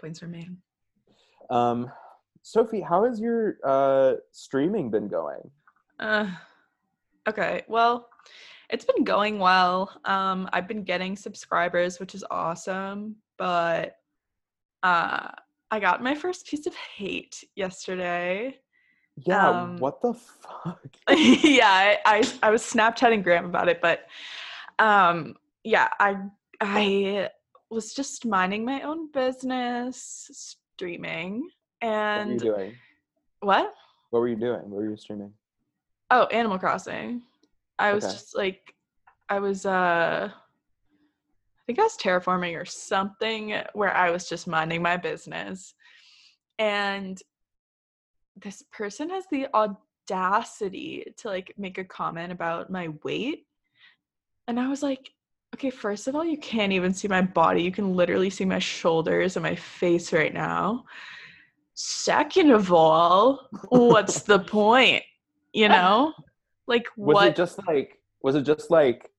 [SPEAKER 3] Points were made.
[SPEAKER 4] Um, Sofie, how has your uh, streaming been going?
[SPEAKER 3] Uh, okay, well, it's been going well. Um, I've been getting subscribers, which is awesome, but uh, I got my first piece of hate yesterday.
[SPEAKER 4] Yeah,
[SPEAKER 3] Um,
[SPEAKER 4] what the fuck?
[SPEAKER 3] yeah, I, I I was Snapchatting Graham about it, but um, yeah, I I was just minding my own business, streaming,
[SPEAKER 4] What were you
[SPEAKER 3] and
[SPEAKER 4] doing?
[SPEAKER 3] what?
[SPEAKER 4] What were you doing? What were you streaming?
[SPEAKER 3] Oh, Animal Crossing. I was
[SPEAKER 4] Okay.
[SPEAKER 3] just like, I was, uh, think I was terraforming or something where I was just minding my business. And this person has the audacity to like make a comment about my weight. And I was like, okay, first of all, you can't even see my body. You can literally see my shoulders and my face right now. Second of all, what's the point? You know? Like
[SPEAKER 4] Was
[SPEAKER 3] what Was
[SPEAKER 4] it just like? Was it just like?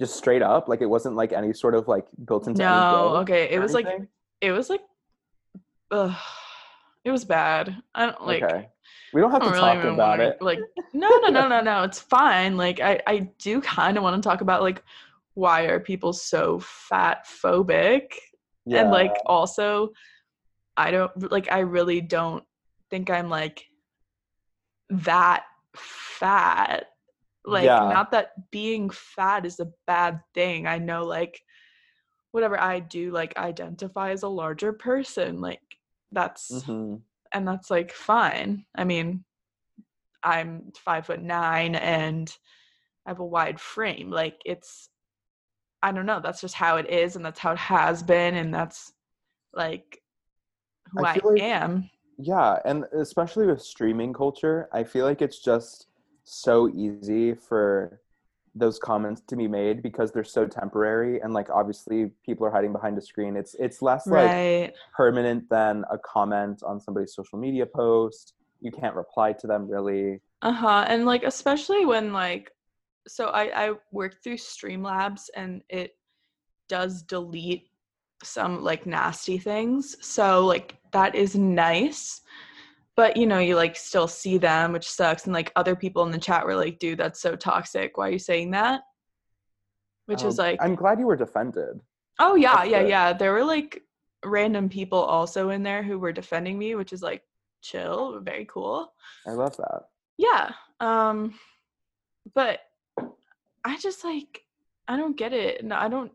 [SPEAKER 4] Just straight up, like it wasn't like any sort of like built into.
[SPEAKER 3] No, okay. It was like it was like ugh, it was bad. I don't like
[SPEAKER 4] okay, we don't have to
[SPEAKER 3] don't really
[SPEAKER 4] talk about
[SPEAKER 3] wanna-
[SPEAKER 4] it.
[SPEAKER 3] Like no, no, no, no, no. It's fine. Like I, I do kind of want to talk about like why are people so fat phobic
[SPEAKER 4] Yeah,
[SPEAKER 3] and like also I don't like I really don't think I'm like that fat. Like
[SPEAKER 4] Yeah.
[SPEAKER 3] not that being fat is a bad thing. I know like whatever I do like identify as a larger person. Like that's
[SPEAKER 4] Mhm.
[SPEAKER 3] and that's like fine. I mean, I'm five foot nine and I have a wide frame. Like it's, I don't know. That's just how it is, and that's how it has been, and that's like who
[SPEAKER 4] I
[SPEAKER 3] I,
[SPEAKER 4] like-
[SPEAKER 3] am.
[SPEAKER 4] Yeah, and especially with streaming culture, I feel like it's just so easy for those comments to be made because they're so temporary and like obviously people are hiding behind a screen. It's it's less like
[SPEAKER 3] Right.
[SPEAKER 4] permanent than a comment on somebody's social media post. You can't reply to them really.
[SPEAKER 3] Uh huh. And like especially when like, so I I work through Streamlabs and it does delete some like nasty things. So like that is nice. But you know, you like still see them, which sucks. And like other people in the chat were like, dude, that's so toxic. Why are you saying that? Which is
[SPEAKER 4] Um,
[SPEAKER 3] like
[SPEAKER 4] I'm glad you were defended.
[SPEAKER 3] Oh yeah,
[SPEAKER 4] That's
[SPEAKER 3] yeah,
[SPEAKER 4] good.
[SPEAKER 3] yeah. There were like random people also in there who were defending me, which is like chill, very cool.
[SPEAKER 4] I love that.
[SPEAKER 3] Yeah. Um but I just like I don't get it. and I don't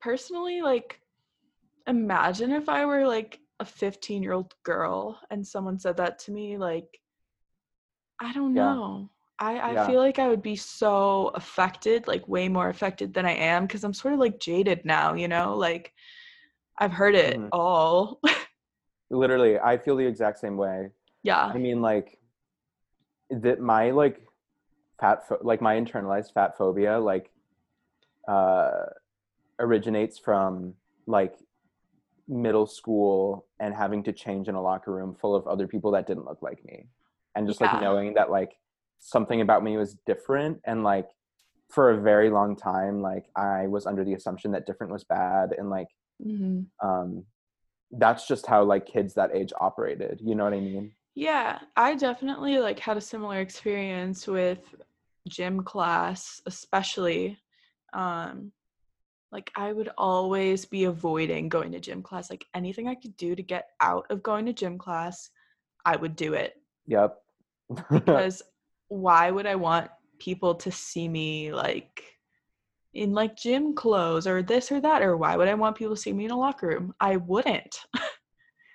[SPEAKER 3] personally like imagine if I were like a 15-year-old girl and someone said that to me like I don't
[SPEAKER 4] Yeah.
[SPEAKER 3] know. I I
[SPEAKER 4] Yeah.
[SPEAKER 3] feel like I would be so affected, like way more affected than I am because I'm sort of like jaded now, you know? Like I've heard it
[SPEAKER 4] Mhm.
[SPEAKER 3] all.
[SPEAKER 4] Literally, I feel the exact same way.
[SPEAKER 3] yeah.
[SPEAKER 4] I mean, like that my like fat pho- like my internalized fat phobia like uh originates from like middle school and having to change in a locker room full of other people that didn't look like me and just
[SPEAKER 3] Yeah.
[SPEAKER 4] like knowing that like something about me was different and like for a very long time like i was under the assumption that different was bad and like
[SPEAKER 3] hmm
[SPEAKER 4] um that's just how like kids that age operated you know what i mean
[SPEAKER 3] Yeah, I definitely like had a similar experience with gym class, especially. Um, like I would always be avoiding going to gym class. Like anything I could do to get out of going to gym class, I would do it.
[SPEAKER 4] yep
[SPEAKER 3] Because why would I want people to see me like in like gym clothes or this or that? Or why would I want people to see me in a locker room? I wouldn't.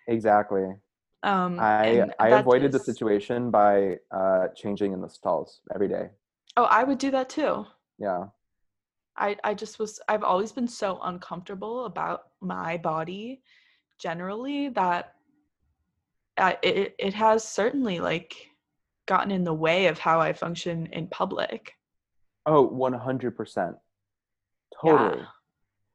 [SPEAKER 4] exactly
[SPEAKER 3] Um,
[SPEAKER 4] I I avoided the situation by uh, changing in the stalls every day.
[SPEAKER 3] Oh, I would do that too.
[SPEAKER 4] Yeah,
[SPEAKER 3] I, I just was I've always been so uncomfortable about my body generally that I, it it has certainly like gotten in the way of how I function in public.
[SPEAKER 4] Oh, Oh, one hundred percent. Totally.
[SPEAKER 3] Yeah.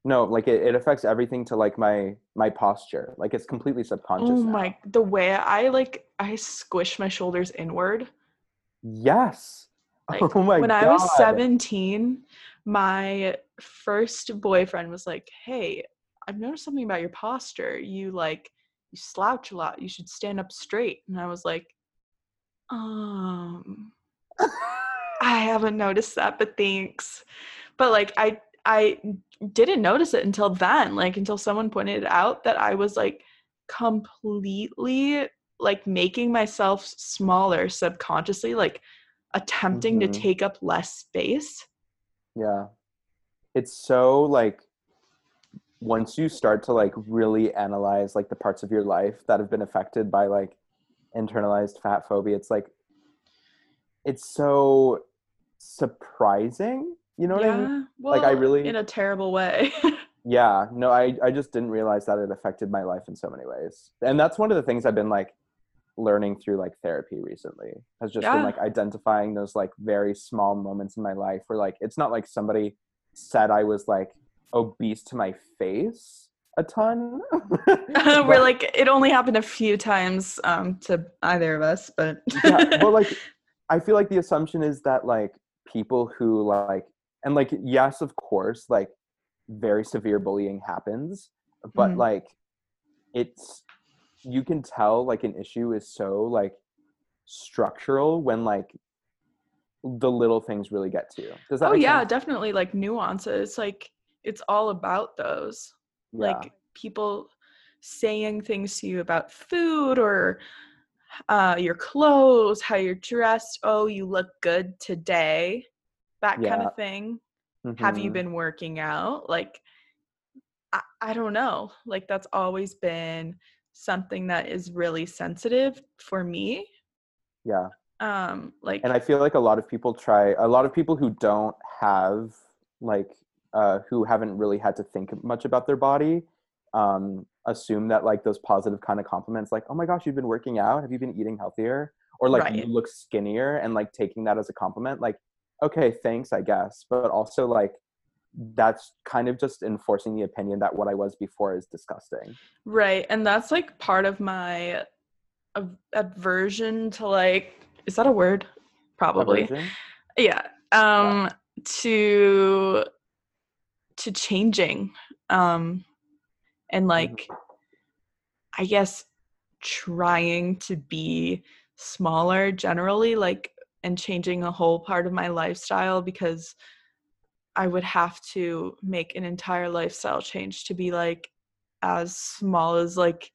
[SPEAKER 4] No, like it, it affects everything to like my my posture. Like it's completely subconscious.
[SPEAKER 3] Oh
[SPEAKER 4] now.
[SPEAKER 3] my the way I like I squish my shoulders inward.
[SPEAKER 4] Yes.
[SPEAKER 3] Like,
[SPEAKER 4] oh my
[SPEAKER 3] when
[SPEAKER 4] god.
[SPEAKER 3] I was 17, my first boyfriend was like, "Hey, I've noticed something about your posture. You like you slouch a lot. You should stand up straight." And I was like, "Um, I haven't noticed that, but thanks." But like I I didn't notice it until then, like until someone pointed out that I was like completely like making myself smaller subconsciously, like attempting
[SPEAKER 4] Mhm.
[SPEAKER 3] to take up less space.
[SPEAKER 4] Yeah. It's so like once you start to like really analyze like the parts of your life that have been affected by like internalized fat phobia, it's like it's so surprising. You know what I mean?
[SPEAKER 3] Well,
[SPEAKER 4] Like, I really-
[SPEAKER 3] in a terrible way.
[SPEAKER 4] Yeah. No, I I just didn't realize that it affected my life in so many ways. And that's one of the things I've been like learning through like therapy recently has just been like identifying those like very small moments in my life where like it's not like somebody said I was like obese to my face a ton.
[SPEAKER 3] We're like it only happened a few times um to either of us, but
[SPEAKER 4] yeah, well like I feel like the assumption is that like people who like and like yes, of course, like very severe bullying happens, but
[SPEAKER 3] Mhm.
[SPEAKER 4] like it's you can tell like an issue is so like structural when like the little things really get to you. Does that
[SPEAKER 3] oh yeah,
[SPEAKER 4] sense?
[SPEAKER 3] definitely like nuances. Like it's all about those.
[SPEAKER 4] Yeah.
[SPEAKER 3] like people saying things to you about food or uh, your clothes, how you're dressed. Oh, you look good today. That kind of thing. Have you
[SPEAKER 4] Mhm.
[SPEAKER 3] been working out? Like, I, I don't know. Like, that's always been something that is really sensitive for me.
[SPEAKER 4] Yeah.
[SPEAKER 3] Um, like,
[SPEAKER 4] and i feel like a lot of people try a lot of people who don't have like uh who haven't really had to think much about their body um assume that like those positive kind of compliments like oh my gosh you've been working out have you been eating healthier or like you look skinnier and like taking that as a compliment like okay thanks i guess but also like that's kind of just enforcing the opinion that what i was before is disgusting
[SPEAKER 3] Right. And that's like part of my av- aversion to like is that a word? Probably.
[SPEAKER 4] Aversion?
[SPEAKER 3] Yeah. Um to to changing. Um and like I guess trying to be smaller generally like and changing a whole part of my lifestyle because I would have to make an entire lifestyle change to be like as small as like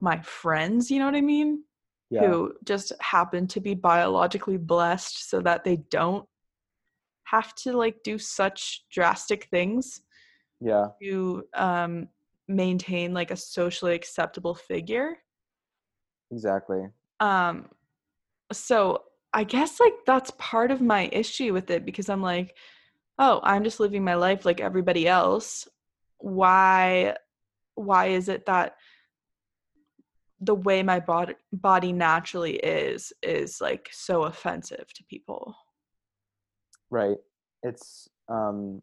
[SPEAKER 3] my friends, you know what I mean?
[SPEAKER 4] yeah
[SPEAKER 3] Who just happen to be biologically blessed so that they don't have to like do such drastic things
[SPEAKER 4] yeah
[SPEAKER 3] to um maintain like a socially acceptable figure.
[SPEAKER 4] exactly
[SPEAKER 3] Um so I guess like that's part of my issue with it because I'm like, oh, I'm just living my life like everybody else. Why why is it that the way my body body naturally is is like so offensive to people?
[SPEAKER 4] Right. It's um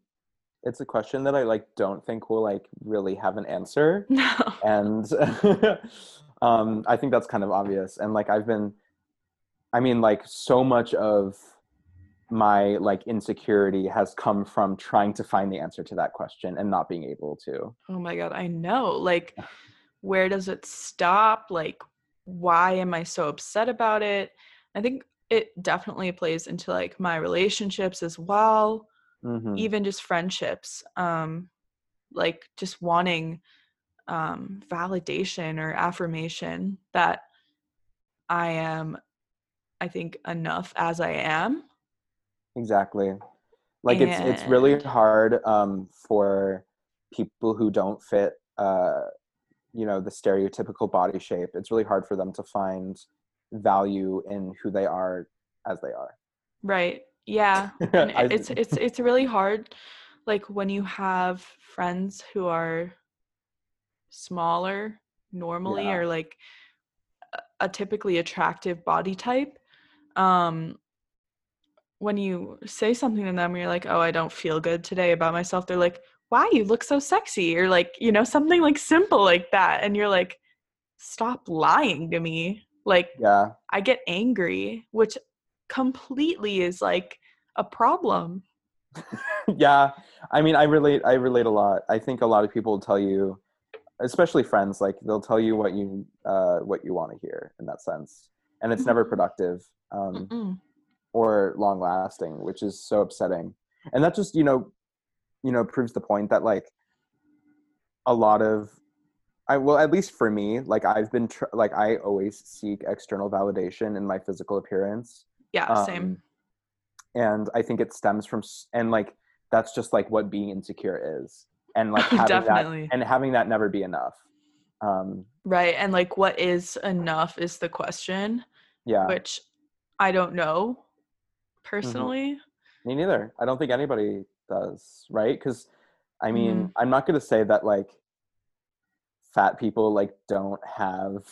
[SPEAKER 4] it's a question that I like don't think will like really have an answer.
[SPEAKER 3] No.
[SPEAKER 4] And um I think that's kind of obvious. And like I've been I mean like so much of my like insecurity has come from trying to find the answer to that question and not being able to.
[SPEAKER 3] Oh my god, I know. Like where does it stop? Like why am I so upset about it? I think it definitely plays into like my relationships as well,
[SPEAKER 4] Mhm.
[SPEAKER 3] even just friendships. Um like just wanting um validation or affirmation that I am I think enough as I am.
[SPEAKER 4] Exactly. Like it's it's really hard um, for people who don't fit, uh, you know, the stereotypical body shape. It's really hard for them to find value in who they are as they are.
[SPEAKER 3] Right. Yeah.
[SPEAKER 4] I-
[SPEAKER 3] it's it's it's really hard like when you have friends who are smaller normally
[SPEAKER 4] Yeah.
[SPEAKER 3] or like a- a typically attractive body type um when you say something to them you're like oh i don't feel good today about myself they're like wow you look so sexy or like you know something like simple like that and you're like stop lying to me like
[SPEAKER 4] yeah,
[SPEAKER 3] I get angry, which completely is like a problem.
[SPEAKER 4] yeah. I mean, I relate. I relate a lot. I think a lot of people will tell you, especially friends like they'll tell you what you uh what you want to hear in that sense and it's never
[SPEAKER 3] Mhm.
[SPEAKER 4] productive um
[SPEAKER 3] Mm-mm.
[SPEAKER 4] Or long lasting which is so upsetting and that just you know you know proves the point that like a lot of i well at least for me like i've been tr- like i always seek external validation in my physical appearance
[SPEAKER 3] Yeah, same.
[SPEAKER 4] um, and i think it stems from and like that's just like what being insecure is and like having
[SPEAKER 3] Definitely.
[SPEAKER 4] that and having that never be enough um
[SPEAKER 3] Right. And like what is enough is the question,
[SPEAKER 4] yeah
[SPEAKER 3] which I don't know
[SPEAKER 4] Mm-hmm.
[SPEAKER 3] personally.
[SPEAKER 4] Me neither. I don't think anybody does, right? Because I mean,
[SPEAKER 3] Mhm.
[SPEAKER 4] I'm not going to say that like fat people like don't have,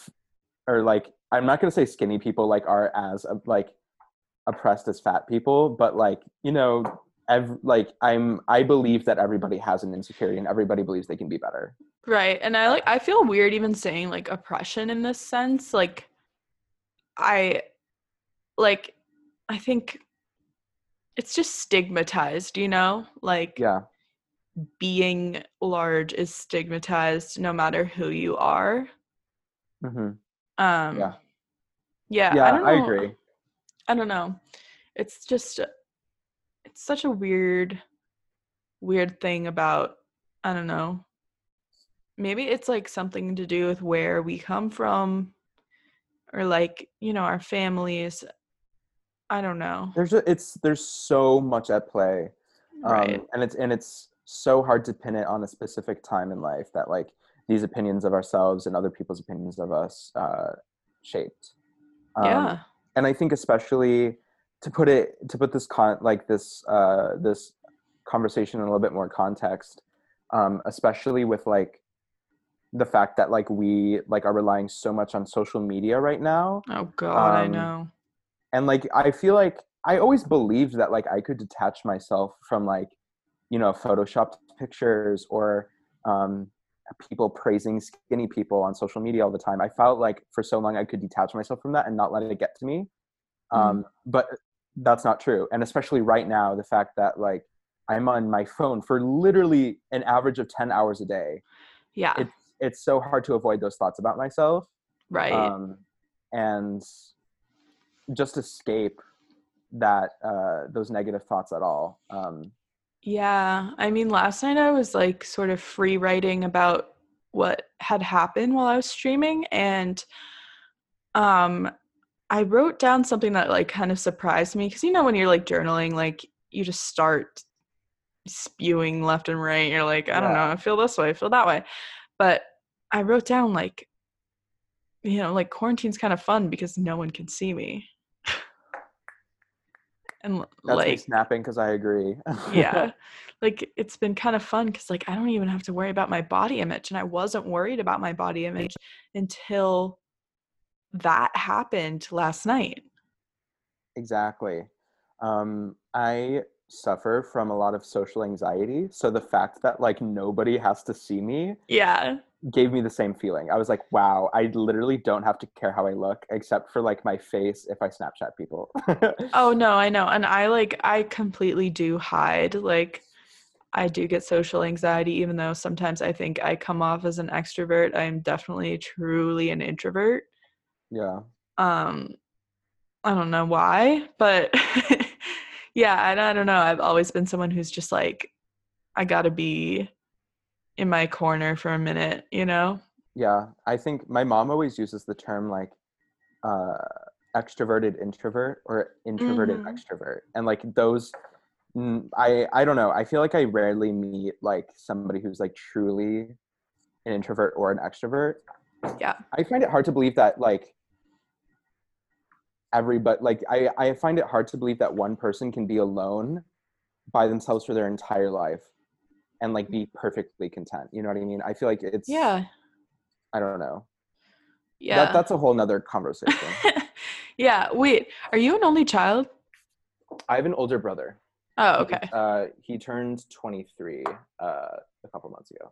[SPEAKER 4] or like I'm not going to say skinny people like are as like oppressed as fat people, but like you know, ev- like I'm I believe that everybody has an insecurity and everybody believes they can be better.
[SPEAKER 3] Right. And I like I feel weird even saying like oppression in this sense. Like I like I think it's just stigmatized, you know? Like
[SPEAKER 4] Yeah,
[SPEAKER 3] being large is stigmatized no matter who you are.
[SPEAKER 4] hmm
[SPEAKER 3] Um
[SPEAKER 4] Yeah.
[SPEAKER 3] Yeah,
[SPEAKER 4] yeah,
[SPEAKER 3] I don't know.
[SPEAKER 4] I agree.
[SPEAKER 3] I don't know. It's just it's such a weird weird thing about I don't know. Maybe it's like something to do with where we come from or like, you know, our families. I don't know.
[SPEAKER 4] There's a, it's there's so much at play. um,
[SPEAKER 3] Right.
[SPEAKER 4] and it's and it's so hard to pin it on a specific time in life that like these opinions of ourselves and other people's opinions of us uh, shaped Um,
[SPEAKER 3] yeah.
[SPEAKER 4] and i think especially to put it to put this con like this uh this conversation in a little bit more context um especially with like the fact that like we like are relying so much on social media right now
[SPEAKER 3] Oh god, I
[SPEAKER 4] um,
[SPEAKER 3] know.
[SPEAKER 4] And like i feel like i always believed that like i could detach myself from like you know photoshopped pictures or um people praising skinny people on social media all the time. I felt like for so long i could detach myself from that and not let it get to me. Um but that's not true. And especially right now the fact that like i'm on my phone for literally an average of 10 hours a day.
[SPEAKER 3] Yeah.
[SPEAKER 4] it's it's so hard to avoid those thoughts about myself.
[SPEAKER 3] Right.
[SPEAKER 4] um, and just escape that uh, those negative thoughts at all. Um,
[SPEAKER 3] Yeah, I mean, last night I was like sort of free writing about what had happened while I was streaming, and um, I wrote down something that like kind of surprised me because you know when you're like journaling, like you just start spewing left and right. You're like, I don't know, I feel this way, I feel that way, but I wrote down like, you know, like quarantine's kind of fun because no one can see me, and
[SPEAKER 4] that's me
[SPEAKER 3] like
[SPEAKER 4] snapping because I agree.
[SPEAKER 3] yeah like it's been kind of fun because like i don't even have to worry about my body image and i wasn't worried about my body image until that happened last night
[SPEAKER 4] exactly. Um, I suffer from a lot of social anxiety, so the fact that like nobody has to see me
[SPEAKER 3] yeah
[SPEAKER 4] gave me the same feeling. I was like, wow, I literally don't have to care how I look except for like my face if I Snapchat people.
[SPEAKER 3] oh no i know and i like i completely do hide like i do get social anxiety even though sometimes i think i come off as an extrovert i'm definitely truly an introvert
[SPEAKER 4] yeah.
[SPEAKER 3] um i don't know why but yeah I, I don't know i've always been someone who's just like i gotta be in my corner for a minute you know
[SPEAKER 4] Yeah, I think my mom always uses the term like uh, extroverted introvert or introverted
[SPEAKER 3] Mhm.
[SPEAKER 4] extrovert, and like those, mm, I I don't know. I feel like I rarely meet like somebody who's like truly an introvert or an extrovert.
[SPEAKER 3] Yeah.
[SPEAKER 4] I find it hard to believe that like everybody like I I find it hard to believe that one person can be alone by themselves for their entire life and like be perfectly content. You know what I mean? I feel like it's
[SPEAKER 3] yeah
[SPEAKER 4] I don't know.
[SPEAKER 3] yeah
[SPEAKER 4] That, that's a whole nother conversation.
[SPEAKER 3] yeah wait are you an only child
[SPEAKER 4] I have an older brother.
[SPEAKER 3] oh okay
[SPEAKER 4] Uh, he turned 23 uh, a couple months ago.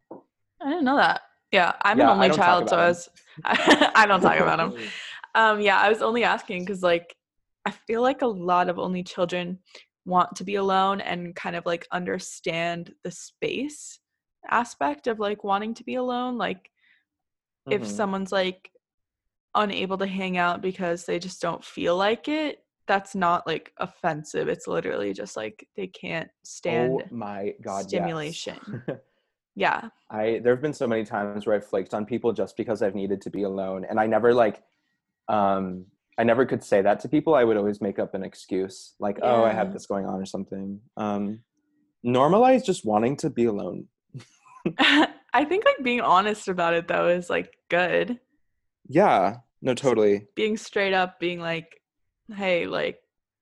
[SPEAKER 3] i didn't know that yeah i'm
[SPEAKER 4] Yeah,
[SPEAKER 3] an only child so i was i don't talk about him Um, yeah, I was only asking because like I feel like a lot of only children want to be alone and kind of like understand the space aspect of like wanting to be alone. Like if
[SPEAKER 4] Mhm.
[SPEAKER 3] someone's like unable to hang out because they just don't feel like it, that's not like offensive. It's literally just like they can't stand.
[SPEAKER 4] oh my god, yes.
[SPEAKER 3] stimulation. Yeah.
[SPEAKER 4] I there have been so many times where I've flaked on people just because I've needed to be alone, and I never like, um, I never could say that to people. I would always make up an excuse, like, "Oh, I have this going on" or something. Um, normalize just wanting to be alone.
[SPEAKER 3] I think like being honest about it though is like good.
[SPEAKER 4] Yeah, no, totally.
[SPEAKER 3] Being straight up, being like, hey, like,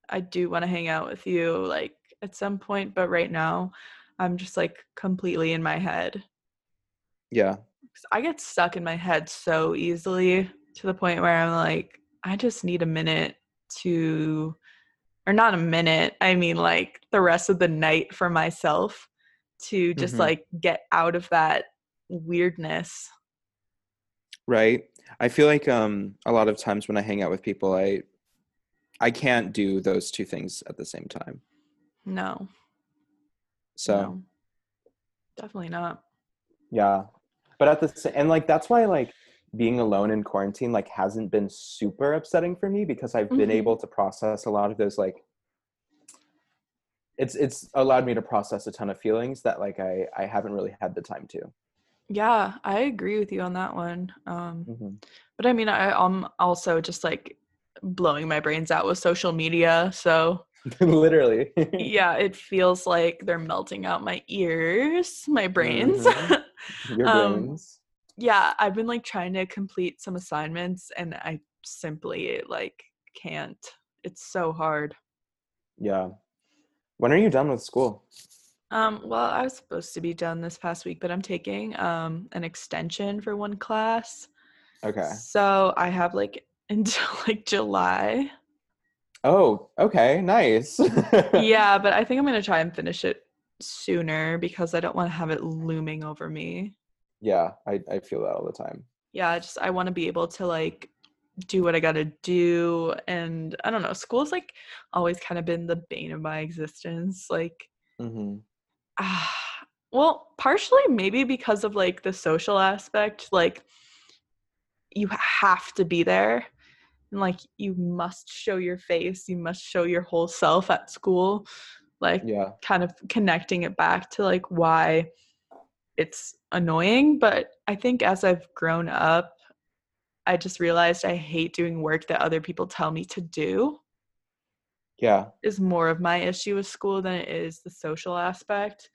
[SPEAKER 3] I do want to hang out with you, like, at some point, but right now, I'm just like completely in my head.
[SPEAKER 4] Yeah.
[SPEAKER 3] I get stuck in my head so easily to the point where I'm like, I just need a minute to, or not a minute, I mean like the rest of the night for myself to just
[SPEAKER 4] Mhm.
[SPEAKER 3] like get out of that weirdness.
[SPEAKER 4] right. I feel like um a lot of times when I hang out with people, I I can't do those two things at the same time.
[SPEAKER 3] No.
[SPEAKER 4] So.
[SPEAKER 3] no. definitely not.
[SPEAKER 4] Yeah. But at the and like that's why like being alone in quarantine like hasn't been super upsetting for me because I've been
[SPEAKER 3] Mhm.
[SPEAKER 4] able to process a lot of those like it's it's allowed me to process a ton of feelings that like I I haven't really had the time to.
[SPEAKER 3] Yeah, I agree with you on that one. Um,
[SPEAKER 4] Mhm.
[SPEAKER 3] but I mean, I, I'm also just like blowing my brains out with social media. So
[SPEAKER 4] Literally.
[SPEAKER 3] yeah, it feels like they're melting out my ears, my brains.
[SPEAKER 4] Mhm. Your
[SPEAKER 3] Um,
[SPEAKER 4] brains.
[SPEAKER 3] Yeah, I've been like trying to complete some assignments and I simply like can't. It's so hard.
[SPEAKER 4] Yeah. When are you done with school?
[SPEAKER 3] Um, well, I was supposed to be done this past week, but I'm taking um an extension for one class.
[SPEAKER 4] Okay.
[SPEAKER 3] So I have like until like July.
[SPEAKER 4] Oh, okay. Nice.
[SPEAKER 3] yeah, but I think I'm gonna try and finish it sooner because I don't want to have it looming over me.
[SPEAKER 4] Yeah, I, I feel that all the time.
[SPEAKER 3] Yeah, I just I want to be able to like do what I gotta do, and I don't know. School's like always kind of been the bane of my existence. Like,
[SPEAKER 4] hmm
[SPEAKER 3] ah, well, partially maybe because of like the social aspect. Like, you have to be there, and like you must show your face. You must show your whole self at school. Like,
[SPEAKER 4] Yeah.
[SPEAKER 3] kind of connecting it back to like why it's annoying but i think as i've grown up i just realized i hate doing work that other people tell me to do.
[SPEAKER 4] Yeah.
[SPEAKER 3] is more of my issue with school than it is the social aspect.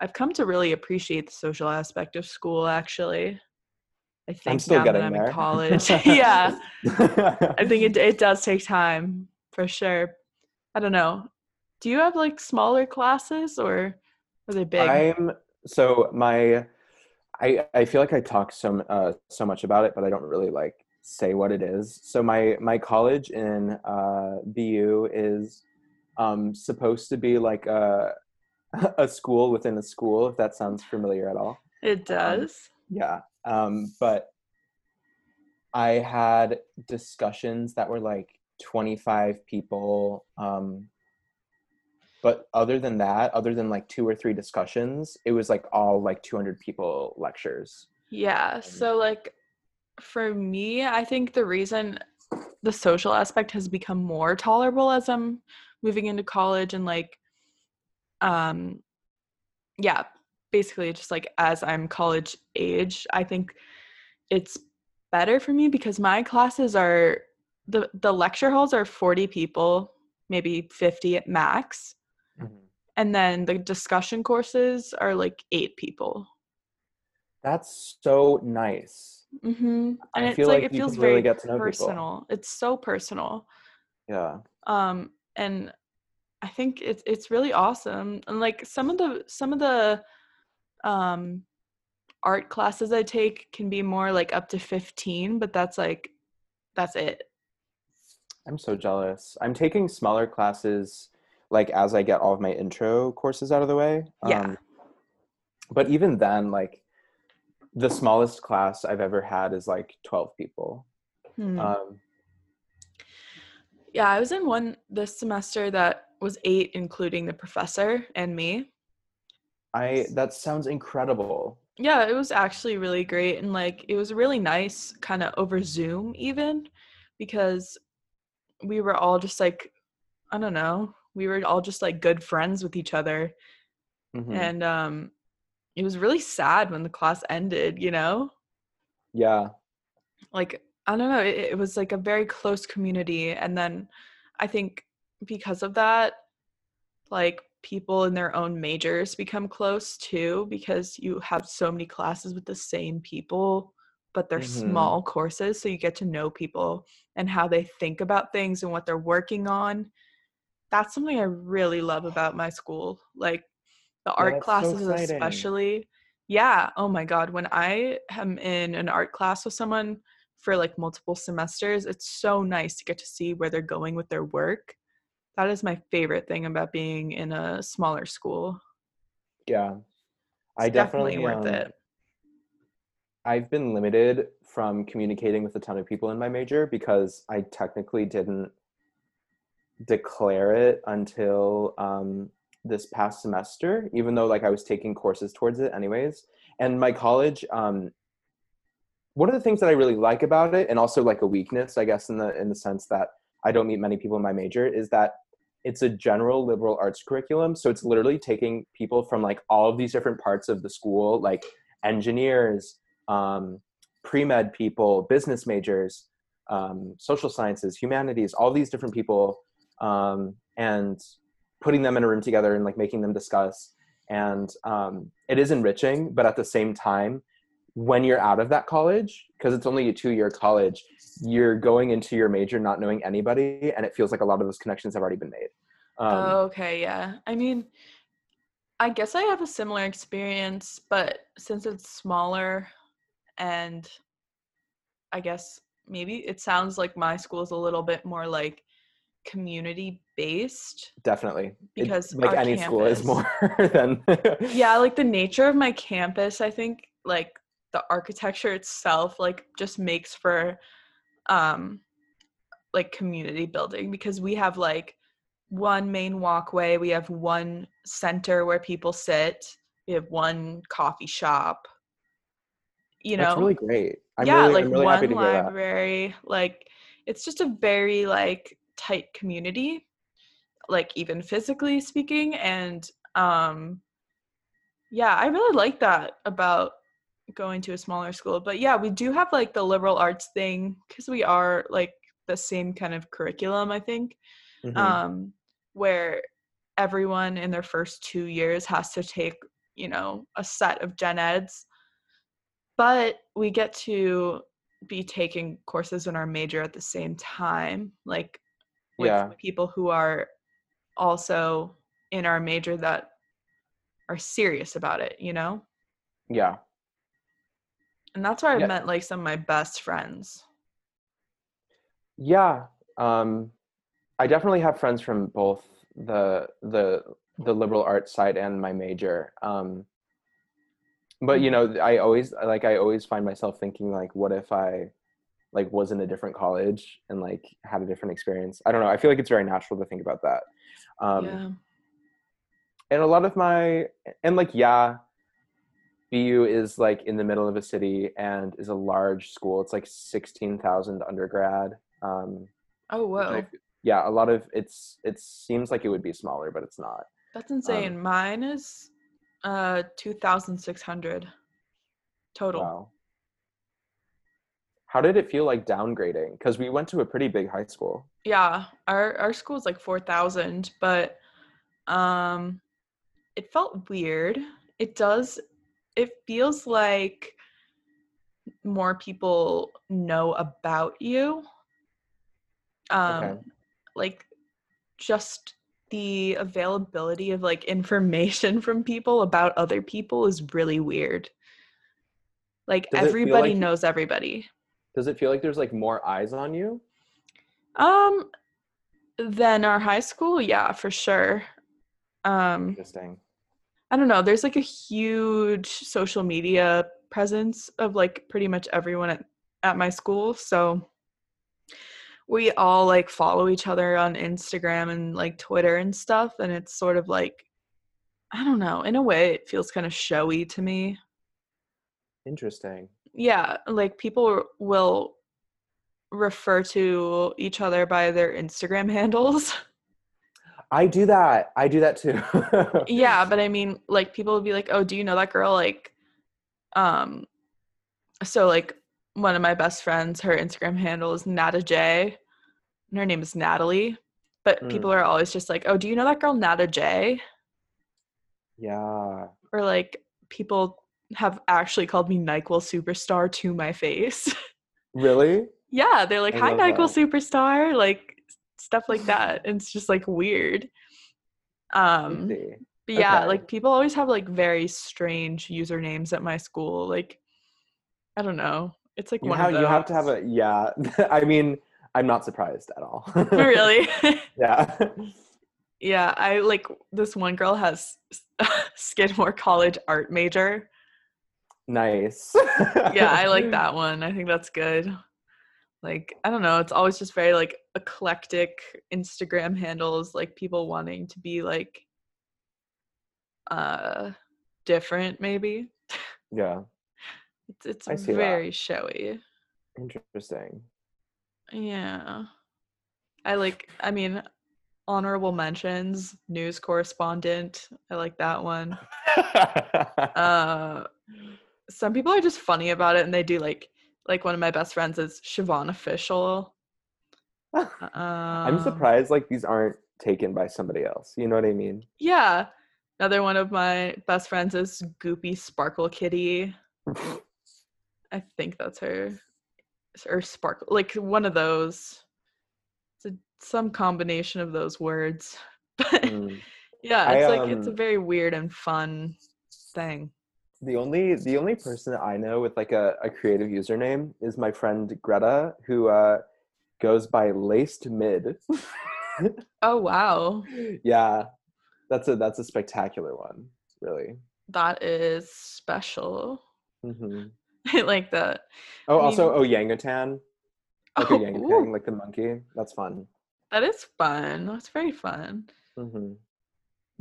[SPEAKER 3] I've come to really appreciate the social aspect of school actually. I think
[SPEAKER 4] still
[SPEAKER 3] now that
[SPEAKER 4] getting
[SPEAKER 3] i'm
[SPEAKER 4] there.
[SPEAKER 3] in college. Yeah. I think it, it does take time for sure. I don't know. Do you have like smaller classes or are they big?
[SPEAKER 4] I'm so my I I feel like I talk so uh so much about it, but I don't really like say what it is. So my my college in uh BU is um supposed to be like a a school within a school, if that sounds familiar at all.
[SPEAKER 3] it does
[SPEAKER 4] Yeah. Um, but I had discussions that were like 25 people. Um, but other than that, other than like two or three discussions, it was like all like 200 people lectures.
[SPEAKER 3] Yeah. So like for me, I think the reason the social aspect has become more tolerable as I'm moving into college and like um yeah, basically just like as I'm college age, I think it's better for me because my classes are the the lecture halls are 40 people, maybe 50 at max. And then the discussion courses are like 8 people.
[SPEAKER 4] That's so nice.
[SPEAKER 3] Mm-hmm.
[SPEAKER 4] I
[SPEAKER 3] And it's
[SPEAKER 4] feel
[SPEAKER 3] like,
[SPEAKER 4] like
[SPEAKER 3] it feels
[SPEAKER 4] really
[SPEAKER 3] very
[SPEAKER 4] get to know people.
[SPEAKER 3] personal. It's so personal.
[SPEAKER 4] Yeah.
[SPEAKER 3] Um, and I think it's it's really awesome. And like some of the some of the um art classes I take can be more like up to 15, but that's like that's it.
[SPEAKER 4] I'm so jealous. I'm taking smaller classes like as I get all of my intro courses out of the way.
[SPEAKER 3] Yeah.
[SPEAKER 4] Um, but even then, like the smallest class I've ever had is like 12 people.
[SPEAKER 3] Hmm.
[SPEAKER 4] Um,
[SPEAKER 3] yeah, I was in one this semester that was 8 including the professor and me.
[SPEAKER 4] I that sounds incredible.
[SPEAKER 3] Yeah, it was actually really great and like it was really nice kind of over Zoom even because we were all just like I don't know, we were all just like good friends with each other
[SPEAKER 4] Mhm.
[SPEAKER 3] and um it was really sad when the class ended, you know?
[SPEAKER 4] yeah.
[SPEAKER 3] like I don't know, it, it was like a very close community, and then I think because of that, like people in their own majors become close too because you have so many classes with the same people but they're
[SPEAKER 4] Mhm.
[SPEAKER 3] small courses so you get to know people and how they think about things and what they're working on that's something i really love about my school like the art classes
[SPEAKER 4] exciting.
[SPEAKER 3] especially yeah oh my god when i am in an art class with someone for like multiple semesters it's so nice to get to see where they're going with their work that is my favorite thing about being in a smaller school
[SPEAKER 4] Yeah.
[SPEAKER 3] it's
[SPEAKER 4] I definitely
[SPEAKER 3] worth
[SPEAKER 4] um,
[SPEAKER 3] it
[SPEAKER 4] I've been limited from communicating with a ton of people in my major because I technically didn't declare it until um, this past semester, even though like I was taking courses towards it anyways. And my college, um, one of the things that I really like about it, and also like a weakness, I guess, in the in the sense that I don't meet many people in my major, is that it's a general liberal arts curriculum. So it's literally taking people from like all of these different parts of the school, like engineers, um, pre-med people, business majors, um, social sciences, humanities, all these different people, um, and putting them in a room together and like making them discuss. And um, it is enriching, but at the same time, when you're out of that college, because it's only a two-year college, you're going into your major not knowing anybody, and it feels like a lot of those connections have already been made. Um,
[SPEAKER 3] oh, okay, yeah. I mean, I guess I have a similar experience, but since it's smaller and I guess maybe it sounds like my school is a little bit more like community based.
[SPEAKER 4] definitely, It-
[SPEAKER 3] Because
[SPEAKER 4] like
[SPEAKER 3] our
[SPEAKER 4] any school is more than
[SPEAKER 3] Yeah, like the nature of my campus, I think like the architecture itself like just makes for um like community building because we have like one main walkway, we have one center where people sit, we have one coffee shop. You know,
[SPEAKER 4] That's really great. I'm
[SPEAKER 3] yeah,
[SPEAKER 4] really,
[SPEAKER 3] like
[SPEAKER 4] really
[SPEAKER 3] one
[SPEAKER 4] happy to hear that.
[SPEAKER 3] library. Like it's just a very like tight community, like even physically speaking. And um yeah, I really like that about going to a smaller school. But yeah, we do have like the liberal arts thing because we are like the same kind of curriculum, I think.
[SPEAKER 4] Mhm.
[SPEAKER 3] Um, where everyone in their first two years has to take, you know, a set of gen eds but we get to be taking courses in our major at the same time like with
[SPEAKER 4] Yeah.
[SPEAKER 3] people who are also in our major that are serious about it you know
[SPEAKER 4] yeah.
[SPEAKER 3] and that's where i
[SPEAKER 4] Yeah.
[SPEAKER 3] met like some of my best friends
[SPEAKER 4] Yeah. Um, I definitely have friends from both the the the liberal arts side and my major. Um, but you know, I always like I always find myself thinking like, what if I like was in a different college and like had a different experience? I don't know. I feel like it's very natural to think about that. Um,
[SPEAKER 3] yeah
[SPEAKER 4] and a lot of my and like yeah bu is like in the middle of a city and is a large school it's like 16000 undergrad um
[SPEAKER 3] oh
[SPEAKER 4] which I yeah a lot of it's it seems like it would be smaller but it's not
[SPEAKER 3] that's insane mine is uh 2600 total
[SPEAKER 4] wow how did it feel like downgrading? Because we went to a pretty big high school.
[SPEAKER 3] Yeah our our school is like 4000 but um it felt weird. It does it feels like more people know about you. Um
[SPEAKER 4] Okay.
[SPEAKER 3] like just the availability of like information from people about other people is really weird. Like
[SPEAKER 4] Does
[SPEAKER 3] everybody
[SPEAKER 4] like-
[SPEAKER 3] knows everybody
[SPEAKER 4] does it feel like there's like more eyes on you
[SPEAKER 3] Um, than our high school, yeah, for sure. Um,
[SPEAKER 4] interesting
[SPEAKER 3] I don't know. There's like a huge social media presence of like pretty much everyone at, at my school. So we all like follow each other on Instagram and like Twitter and stuff. And it's sort of like, I don't know, in a way, it feels kind of showy to me.
[SPEAKER 4] Interesting.
[SPEAKER 3] Yeah, like people will refer to each other by their Instagram handles.
[SPEAKER 4] I do that. I do that too.
[SPEAKER 3] yeah, but I mean, like people will be like, "Oh, do you know that girl?" Like, um, so like one of my best friends, her Instagram handle is Nata J, and her name is Natalie. But
[SPEAKER 4] Mm.
[SPEAKER 3] people are always just like, "Oh, do you know that girl Nata J?"
[SPEAKER 4] yeah.
[SPEAKER 3] Or like people have actually called me Nyquil Superstar to my face.
[SPEAKER 4] Really?
[SPEAKER 3] yeah, they're like,
[SPEAKER 4] I
[SPEAKER 3] "Hi, Nyquil
[SPEAKER 4] that.
[SPEAKER 3] Superstar," like stuff like that. And it's just like weird. Um. But yeah,
[SPEAKER 4] Okay.
[SPEAKER 3] like people always have like very strange usernames at my school. Like, I don't know. It's like
[SPEAKER 4] You
[SPEAKER 3] one
[SPEAKER 4] have
[SPEAKER 3] of those.
[SPEAKER 4] you have to have a yeah. I mean, I'm not surprised at all.
[SPEAKER 3] really.
[SPEAKER 4] yeah.
[SPEAKER 3] yeah, I like this one girl has Skidmore College art major.
[SPEAKER 4] Nice.
[SPEAKER 3] Yeah, I like that one. I think that's good. Like, I don't know. It's always just very like eclectic Instagram handles, like people wanting to be like uh different maybe.
[SPEAKER 4] Yeah.
[SPEAKER 3] It's it's
[SPEAKER 4] see that.
[SPEAKER 3] very showy.
[SPEAKER 4] Interesting.
[SPEAKER 3] Yeah. I like I mean honorable mentions, news correspondent. I like that one. Uh some people are just funny about it and they do like like one of my best friends is Siobhan official. Um,
[SPEAKER 4] I'm surprised like these aren't taken by somebody else. You know what I mean?
[SPEAKER 3] Yeah. Another one of my best friends is Goopy Sparkle Kitty. I think that's her. Or Sparkle. Like one of those. It's a, some combination of those words. But
[SPEAKER 4] Mm.
[SPEAKER 3] yeah,
[SPEAKER 4] I,
[SPEAKER 3] it's like it's a
[SPEAKER 4] um,
[SPEAKER 3] very weird and fun thing.
[SPEAKER 4] The only the only person I know with like a, a creative username is my friend Greta, who uh, goes by Laced Mid.
[SPEAKER 3] Oh wow.
[SPEAKER 4] yeah, that's a that's a spectacular one, really.
[SPEAKER 3] That is special.
[SPEAKER 4] hmm
[SPEAKER 3] I like that.
[SPEAKER 4] Oh,
[SPEAKER 3] I
[SPEAKER 4] also
[SPEAKER 3] mean-
[SPEAKER 4] Oyangutan, like
[SPEAKER 3] Oh,
[SPEAKER 4] like the monkey. That's fun.
[SPEAKER 3] that is fun. That's very fun.
[SPEAKER 4] hmm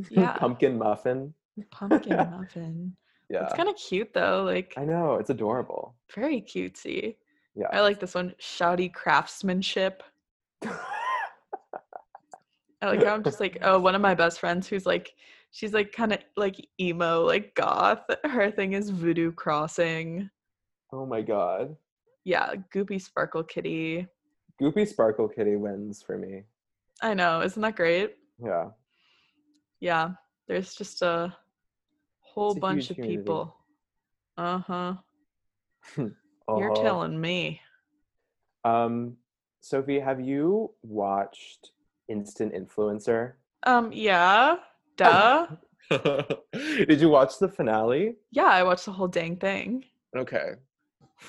[SPEAKER 3] Yeah.
[SPEAKER 4] Pumpkin muffin.
[SPEAKER 3] Pumpkin muffin.
[SPEAKER 4] Yeah,
[SPEAKER 3] It's kind of cute though. Like
[SPEAKER 4] I know it's adorable.
[SPEAKER 3] very cutesy.
[SPEAKER 4] Yeah.
[SPEAKER 3] I like this one. Shouty craftsmanship. I like how I'm just like, oh, one of my best friends who's like, she's like kind of like emo, like goth. Her thing is voodoo crossing.
[SPEAKER 4] oh my god.
[SPEAKER 3] Yeah, goopy sparkle kitty.
[SPEAKER 4] Goopy Sparkle Kitty wins for me.
[SPEAKER 3] I know, isn't that great?
[SPEAKER 4] Yeah.
[SPEAKER 3] Yeah, there's just a whole
[SPEAKER 4] It's
[SPEAKER 3] bunch of
[SPEAKER 4] community.
[SPEAKER 3] people. Uh huh. You're
[SPEAKER 4] Uh-huh.
[SPEAKER 3] telling me.
[SPEAKER 4] Um, Sofie, have you watched Instant Influencer?
[SPEAKER 3] Um, yeah, duh.
[SPEAKER 4] Did you watch the finale?
[SPEAKER 3] yeah, I watched the whole dang thing.
[SPEAKER 4] Okay.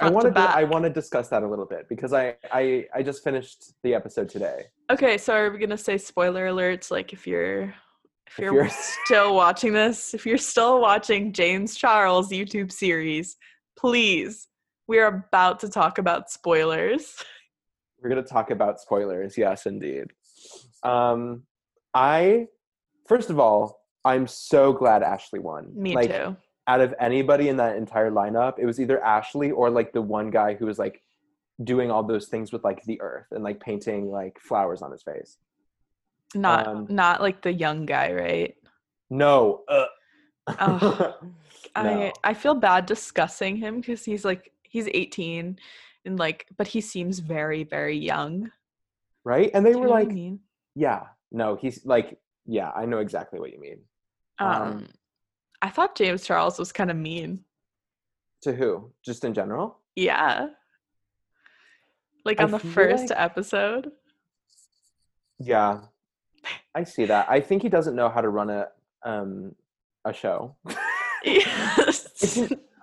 [SPEAKER 4] I
[SPEAKER 3] Front to
[SPEAKER 4] want to. I want to discuss that a little bit because I I I just finished the episode today.
[SPEAKER 3] Okay, so are we gonna say spoiler alerts? Like if you're if you're,
[SPEAKER 4] you're-
[SPEAKER 3] still watching this, if you're still watching James Charles YouTube series, please, we are about to talk about spoilers.
[SPEAKER 4] We're going to talk about spoilers. Yes, indeed. Um I first of all, I'm so glad Ashley won.
[SPEAKER 3] Me
[SPEAKER 4] like,
[SPEAKER 3] too.
[SPEAKER 4] out of anybody in that entire lineup, it was either Ashley or like the one guy who was like doing all those things with like the earth and like painting like flowers on his face.
[SPEAKER 3] Not
[SPEAKER 4] um,
[SPEAKER 3] not like the young guy, right?
[SPEAKER 4] No. Uh.
[SPEAKER 3] Oh, I
[SPEAKER 4] No.
[SPEAKER 3] I feel bad discussing him because he's like he's 18 and like but he seems very very young.
[SPEAKER 4] right? And they
[SPEAKER 3] Do
[SPEAKER 4] were
[SPEAKER 3] I
[SPEAKER 4] like, yeah, no, he's like, yeah, I know exactly what you mean.
[SPEAKER 3] Um,
[SPEAKER 4] um,
[SPEAKER 3] I thought James Charles was kind of mean.
[SPEAKER 4] To who? Just in general?
[SPEAKER 3] Yeah. Like
[SPEAKER 4] I
[SPEAKER 3] on the first
[SPEAKER 4] like-
[SPEAKER 3] episode.
[SPEAKER 4] Yeah. I see that. I think he doesn't know how to run a um a show.
[SPEAKER 3] Yes.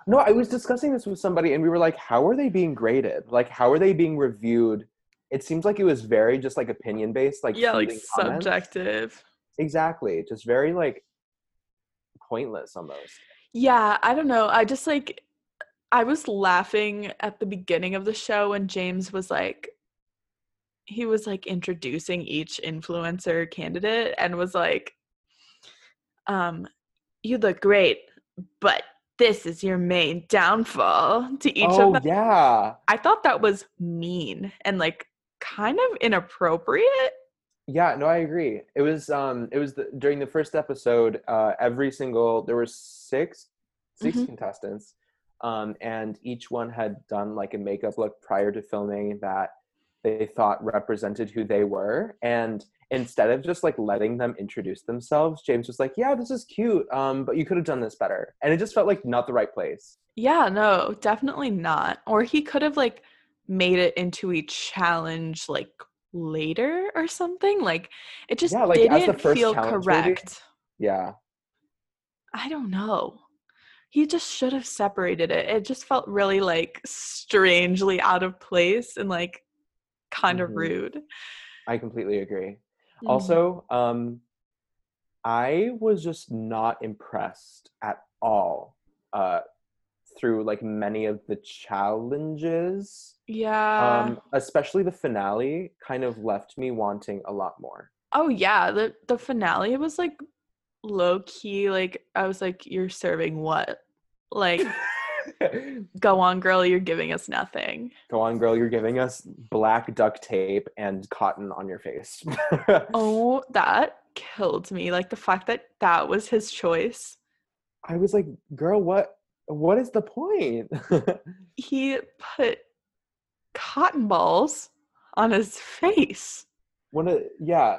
[SPEAKER 4] No, I was discussing this with somebody and we were like, how are they being graded? Like how are they being reviewed? It seems like it was very just like opinion based, like
[SPEAKER 3] yeah, like
[SPEAKER 4] comments.
[SPEAKER 3] subjective.
[SPEAKER 4] Exactly. Just very like pointless almost.
[SPEAKER 3] Yeah, I don't know. I just like I was laughing at the beginning of the show when James was like he was like introducing each influencer candidate and was like um you look great, but this is your main downfall to each
[SPEAKER 4] oh
[SPEAKER 3] of them.
[SPEAKER 4] yeah.
[SPEAKER 3] I thought that was mean and like kind of inappropriate.
[SPEAKER 4] Yeah, no, I agree. It was um it was the, during the first episode, uh every single there were 6 6
[SPEAKER 3] Mhm.
[SPEAKER 4] contestants. Um and each one had done like a makeup look prior to filming that they thought represented who they were and instead of just like letting them introduce themselves, James was like, "Yeah, this is cute. Um but you could have done this better." And it just felt like not the right place.
[SPEAKER 3] Yeah, no, definitely not. Or he could have like made it into a challenge like later or something. Like it just
[SPEAKER 4] Yeah, like,
[SPEAKER 3] didn't feel
[SPEAKER 4] challenge, maybe?
[SPEAKER 3] correct.
[SPEAKER 4] Yeah.
[SPEAKER 3] I don't know. He just should have separated it. It just felt really like strangely out of place and like kind of
[SPEAKER 4] Mhm.
[SPEAKER 3] rude.
[SPEAKER 4] I completely agree.
[SPEAKER 3] Mm.
[SPEAKER 4] Also, um, I was just not impressed at all uh, through like many of the challenges.
[SPEAKER 3] yeah.
[SPEAKER 4] um, especially the finale kind of left me wanting a lot more.
[SPEAKER 3] oh yeah, the the finale was like low key like I was like you're serving what? Like go on girl, you're giving us nothing.
[SPEAKER 4] Go on, girl, you're giving us black duct tape and cotton on your face.
[SPEAKER 3] Oh, that killed me. Like the fact that that was his choice.
[SPEAKER 4] I was like, girl, what? What is the point?
[SPEAKER 3] He put cotton balls on his face.
[SPEAKER 4] one of yeah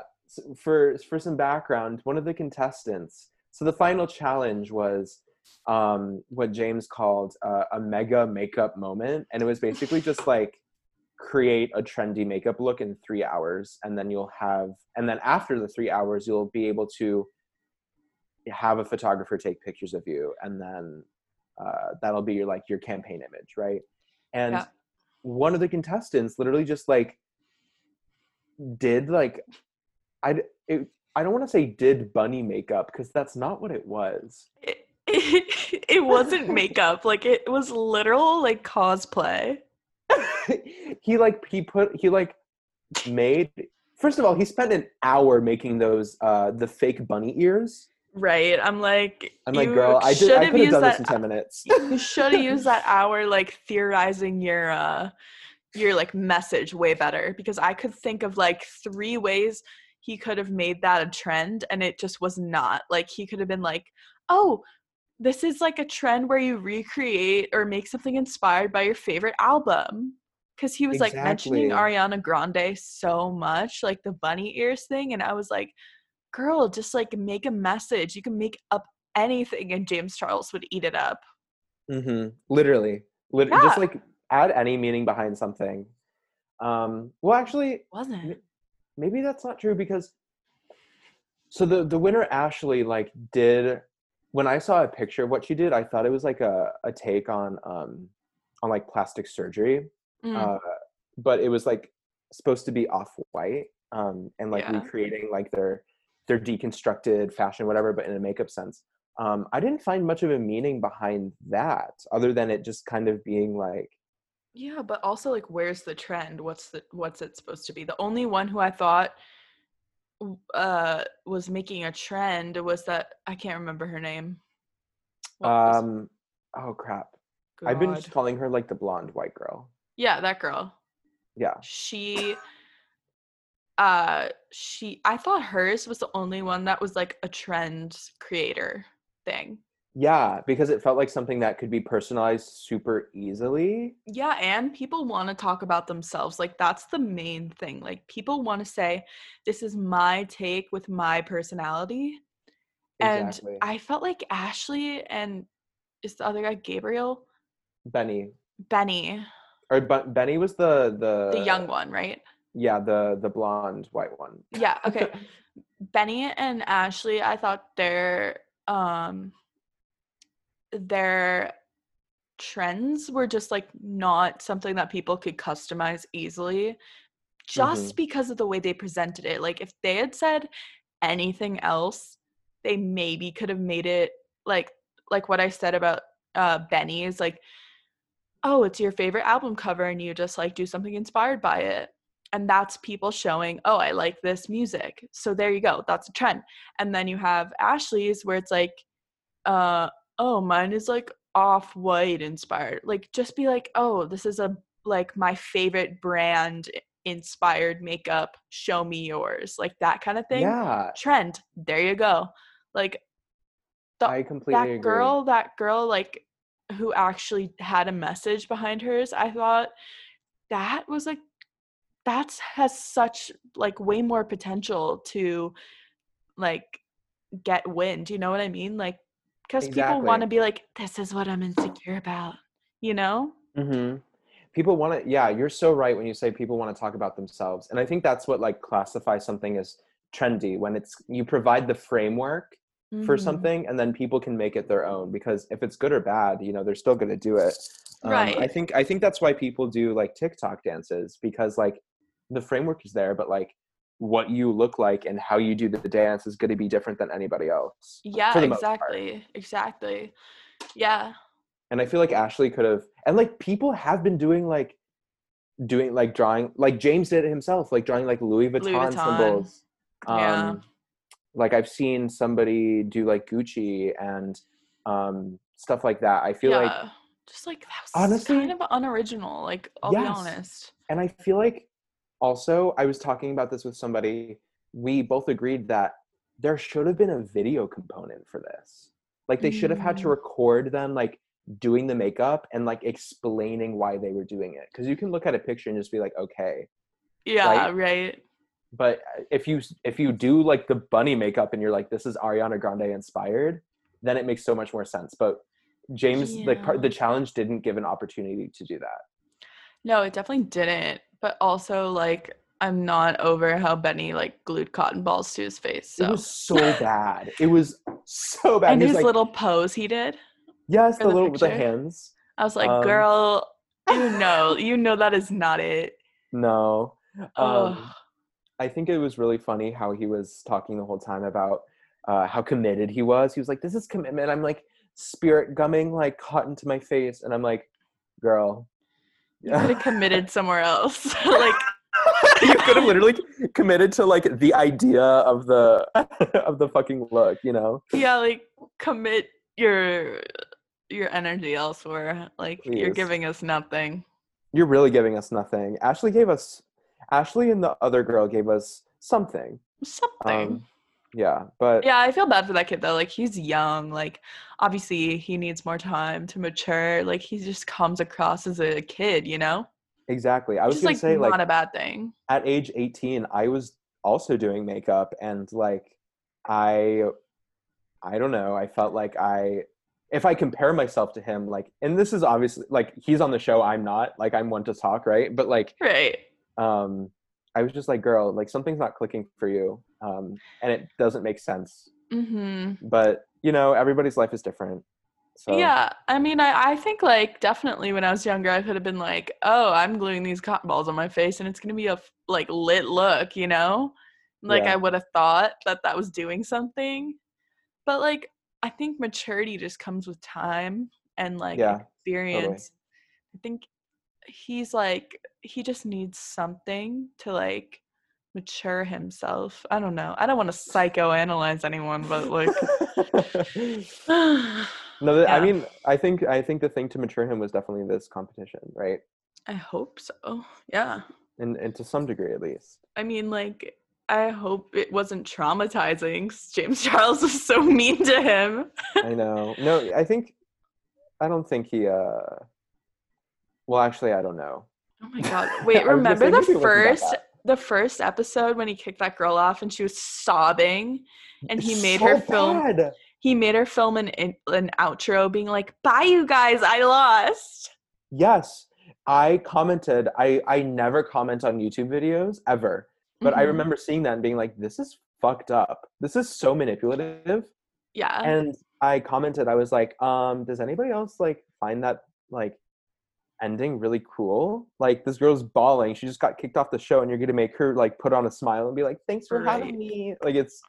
[SPEAKER 4] for for some background one of the contestants so the final challenge was um what james called uh, a mega makeup moment and it was basically just like create a trendy makeup look in three hours and then you'll have and then after the three hours you'll be able to have a photographer take pictures of you and then uh, that'll be your like your campaign image right and
[SPEAKER 3] Yeah.
[SPEAKER 4] one of the contestants literally just like did like I it, I don't want to say did bunny makeup because that's not what it was.
[SPEAKER 3] It, it, it wasn't makeup. Like it was literal like cosplay.
[SPEAKER 4] he like he put he like made first of all he spent an hour making those uh the fake bunny ears.
[SPEAKER 3] Right. I'm like
[SPEAKER 4] I'm like, girl, I did
[SPEAKER 3] should
[SPEAKER 4] I
[SPEAKER 3] have
[SPEAKER 4] could have
[SPEAKER 3] used
[SPEAKER 4] done
[SPEAKER 3] that
[SPEAKER 4] this in ten minutes.
[SPEAKER 3] you should have used that hour like theorizing your uh your like message way better because I could think of like three ways he could have made that a trend and it just was not. Like he could have been like, "Oh, this is like a trend where you recreate or make something inspired by your favorite album." Cuz he was like mentioning Ariana Grande so much, like the bunny ears thing and I was like, "Girl, just like make a message. You can make up anything and James Charles would eat it up."
[SPEAKER 4] mm-hmm Literally, Lit-
[SPEAKER 3] Yeah.
[SPEAKER 4] just like add any meaning behind something. Um, well, actually,
[SPEAKER 3] Wasn't.
[SPEAKER 4] maybe that's not true because so the the winner Ashley like did when I saw a picture of what she did, I thought it was like a a take on um on like plastic surgery,
[SPEAKER 3] Mm.
[SPEAKER 4] uh, but it was like supposed to be off white um and like
[SPEAKER 3] Yeah.
[SPEAKER 4] recreating like their their deconstructed fashion whatever, but in a makeup sense. Um, I didn't find much of a meaning behind that other than it just kind of being like
[SPEAKER 3] Yeah, but also like where's the trend? What's the what's it supposed to be? The only one who I thought uh was making a trend was that I can't remember her name. What
[SPEAKER 4] um oh crap. I've been just calling her like the blonde white girl.
[SPEAKER 3] Yeah, that girl.
[SPEAKER 4] Yeah.
[SPEAKER 3] She uh she I thought hers was the only one that was like a trend creator thing.
[SPEAKER 4] Yeah, because it felt like something that could be personalized super easily.
[SPEAKER 3] Yeah, and people want to talk about themselves. Like that's the main thing. Like people want to say this is my take with my personality.
[SPEAKER 4] Exactly.
[SPEAKER 3] And I felt like Ashley and is the other guy Gabriel?
[SPEAKER 4] Benny
[SPEAKER 3] Benny,
[SPEAKER 4] or Benny was the the
[SPEAKER 3] the young one, right?
[SPEAKER 4] Yeah, the the blonde white one.
[SPEAKER 3] Yeah, okay. Benny and Ashley, I thought their um their trends were just like not something that people could customize easily just because of the way they presented it. Like if they had said anything else, they maybe could have made it like like what I said about uh Benny is like oh, it's your favorite album cover and you just like do something inspired by it. And that's people showing oh i like this music. So there you go that's a trend. And then you have ashley's where it's like uh oh mine is like off white inspired. Like just be like, oh, this is a like my favorite brand inspired makeup. Show me yours. Like that kind of thing.
[SPEAKER 4] Yeah,
[SPEAKER 3] Trend. There you go. Like the,
[SPEAKER 4] I completely
[SPEAKER 3] that
[SPEAKER 4] agree.
[SPEAKER 3] girl, that girl, like who actually had a message behind hers, I thought that was like that has such like way more potential to like get wind. You know what I mean? Like because people want to be like, this is what I'm insecure about. You know?
[SPEAKER 4] mm-hmm. People want to, yeah, you're so right when you say people want to talk about themselves. And I think that's what like classifies something as trendy when it's you provide the framework for
[SPEAKER 3] Mhm.
[SPEAKER 4] something and then people can make it their own because if it's good or bad, you know, they're still going to do it. Um, I think I think that's why people do like TikTok dances because like the framework is there, but like what you look like and how you do the dance is going to be different than anybody else.
[SPEAKER 3] Yeah, exactly. Exactly. Yeah.
[SPEAKER 4] and i feel like ashley could have and like people have been doing like doing like drawing like james did it himself like drawing like louis vuitton,
[SPEAKER 3] Vuitton.
[SPEAKER 4] symbols um
[SPEAKER 3] Yeah.
[SPEAKER 4] like i've seen somebody do like gucci and um stuff like that i feel
[SPEAKER 3] yeah.
[SPEAKER 4] like
[SPEAKER 3] just like that was
[SPEAKER 4] Honestly-
[SPEAKER 3] kind of unoriginal, like I'll be honest.
[SPEAKER 4] and i feel like also i was talking about this with somebody we both agreed that there should have been a video component for this like they should have had to
[SPEAKER 3] Mm.
[SPEAKER 4] record them like doing the makeup and like explaining why they were doing it because you can look at a picture and just be like okay
[SPEAKER 3] Yeah,
[SPEAKER 4] Right?
[SPEAKER 3] right.
[SPEAKER 4] but uh, if you if you do like the bunny makeup and you're like this is ariana grande inspired then it makes so much more sense but james
[SPEAKER 3] Yeah.
[SPEAKER 4] part the challenge didn't give an opportunity to do that
[SPEAKER 3] No, it definitely didn't. But also, like, I'm not over how Benny like glued cotton balls to his face. So
[SPEAKER 4] it was so bad it was so bad
[SPEAKER 3] and his
[SPEAKER 4] like,
[SPEAKER 3] little pose he did.
[SPEAKER 4] yes the
[SPEAKER 3] the
[SPEAKER 4] little with the hands
[SPEAKER 3] I was like,
[SPEAKER 4] Um,
[SPEAKER 3] girl, you know, you know that is not it.
[SPEAKER 4] no um, I think it was really funny how he was talking the whole time about uh, how committed he was. He was like, "This is commitment." I'm like, spirit gumming like cotton to my face, and I'm like, "Girl,
[SPEAKER 3] you could have committed somewhere else. like,
[SPEAKER 4] you could have literally committed to like the idea of the of the fucking look." You know?
[SPEAKER 3] yeah, like commit your your energy elsewhere. Like, you're giving us nothing.
[SPEAKER 4] You're really giving us nothing. Ashley gave us. Ashley and the other girl gave us something.
[SPEAKER 3] Something.
[SPEAKER 4] Um, yeah, but
[SPEAKER 3] yeah, I feel bad for that kid though. Like he's young. Like obviously he needs more time to mature. Like he just comes across as a kid, you know?
[SPEAKER 4] exactly. I was
[SPEAKER 3] is
[SPEAKER 4] gonna
[SPEAKER 3] like
[SPEAKER 4] say
[SPEAKER 3] not
[SPEAKER 4] like
[SPEAKER 3] a bad thing.
[SPEAKER 4] at age 18 i was also doing makeup and like i i don't know i felt like i if i compare myself to him like and this is obviously like he's on the show i'm not like i'm one to talk right but like
[SPEAKER 3] Right.
[SPEAKER 4] um i was just like girl like something's not clicking for you um and it doesn't make sense
[SPEAKER 3] Mm-hmm.
[SPEAKER 4] but you know everybody's life is different so
[SPEAKER 3] Yeah. I mean I, I think like definitely when I was younger I could have been like, oh, I'm gluing these cotton balls on my face and it's gonna be a f- like lit look, you know? Like
[SPEAKER 4] Yeah.
[SPEAKER 3] I would have thought that that was doing something. But like I think maturity just comes with time and like
[SPEAKER 4] Yeah,
[SPEAKER 3] experience. I think he's like he just needs something to like mature himself. I don't know. I don't want to psychoanalyze anyone, but like
[SPEAKER 4] no th- i mean i think i think the thing to mature him was definitely this competition right
[SPEAKER 3] I hope so. Yeah.
[SPEAKER 4] and, and to some degree at least
[SPEAKER 3] I mean, like, I hope it wasn't traumatizing. James Charles was so mean to him.
[SPEAKER 4] I know. No, I think I don't think he uh well actually I don't know.
[SPEAKER 3] Oh my god! Wait,
[SPEAKER 4] I was gonna
[SPEAKER 3] remember the
[SPEAKER 4] maybe it wasn't that
[SPEAKER 3] first. The first episode when he kicked that girl off and she was sobbing, and he
[SPEAKER 4] It's
[SPEAKER 3] made
[SPEAKER 4] so
[SPEAKER 3] her film.
[SPEAKER 4] bad.
[SPEAKER 3] He made her film an in- an outro, being like, "Bye, you guys, I lost."
[SPEAKER 4] Yes. I commented I I never comment on YouTube videos ever. But I
[SPEAKER 3] Mhm.
[SPEAKER 4] remember seeing that and being like this is fucked up. This is so manipulative.
[SPEAKER 3] Yeah.
[SPEAKER 4] And I commented I was like um does anybody else like find that like ending really cool? Like this girl's bawling. She just got kicked off the show and you're going to make her like put on a smile and be like thanks for
[SPEAKER 3] Right.
[SPEAKER 4] having me. Like it's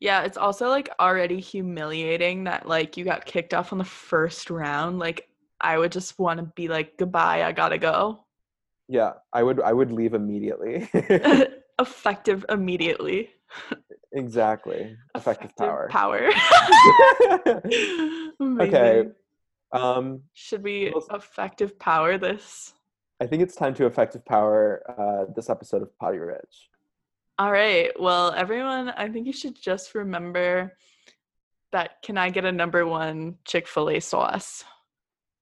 [SPEAKER 3] Yeah, it's also like already humiliating that like you got kicked off on the first round. Like I would just want to be like goodbye, I gotta go.
[SPEAKER 4] Yeah, I would I would leave immediately.
[SPEAKER 3] Effective immediately.
[SPEAKER 4] exactly. Effective power.
[SPEAKER 3] Power.
[SPEAKER 4] okay. Um,
[SPEAKER 3] Should we
[SPEAKER 4] Well-
[SPEAKER 3] effective power this?
[SPEAKER 4] I think it's time to effective power uh, this episode of Potty Rich.
[SPEAKER 3] All right. Well, everyone, I think you should just remember that can I get a number one Chick fil A sauce?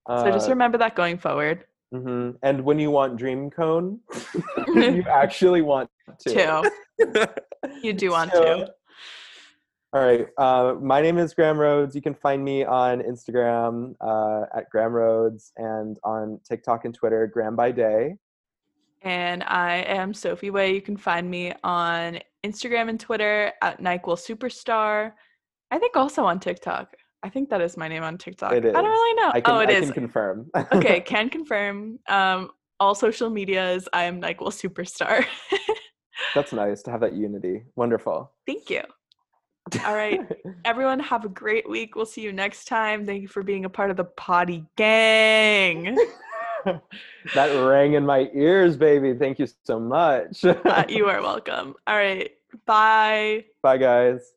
[SPEAKER 3] So just
[SPEAKER 4] Uh,
[SPEAKER 3] remember that going forward.
[SPEAKER 4] Mm-hmm. And when you want Dream Cone, you actually want to.
[SPEAKER 3] Two. You do want
[SPEAKER 4] So-
[SPEAKER 3] to.
[SPEAKER 4] All right. Uh, my name is Graham Rhodes. You can find me on Instagram uh, at Graham Rhodes and on TikTok and Twitter, Graham by Day.
[SPEAKER 3] And I am Sofie Way. You can find me on Instagram and Twitter at NyQuil Superstar. I think also on TikTok. I think that is my name on TikTok.
[SPEAKER 4] It
[SPEAKER 3] I don't really know.
[SPEAKER 4] I can,
[SPEAKER 3] oh, it
[SPEAKER 4] I
[SPEAKER 3] is.
[SPEAKER 4] can confirm.
[SPEAKER 3] okay, can confirm. Um, all social medias, I am NyQuil Superstar.
[SPEAKER 4] That's nice to have that unity. Wonderful.
[SPEAKER 3] Thank you. All right. Everyone, have a great week. We'll see you next time. Thank you for being a part of the potty gang.
[SPEAKER 4] that rang in my ears, baby. Thank you so much.
[SPEAKER 3] Uh, you are welcome. All right. Bye.
[SPEAKER 4] Bye, guys.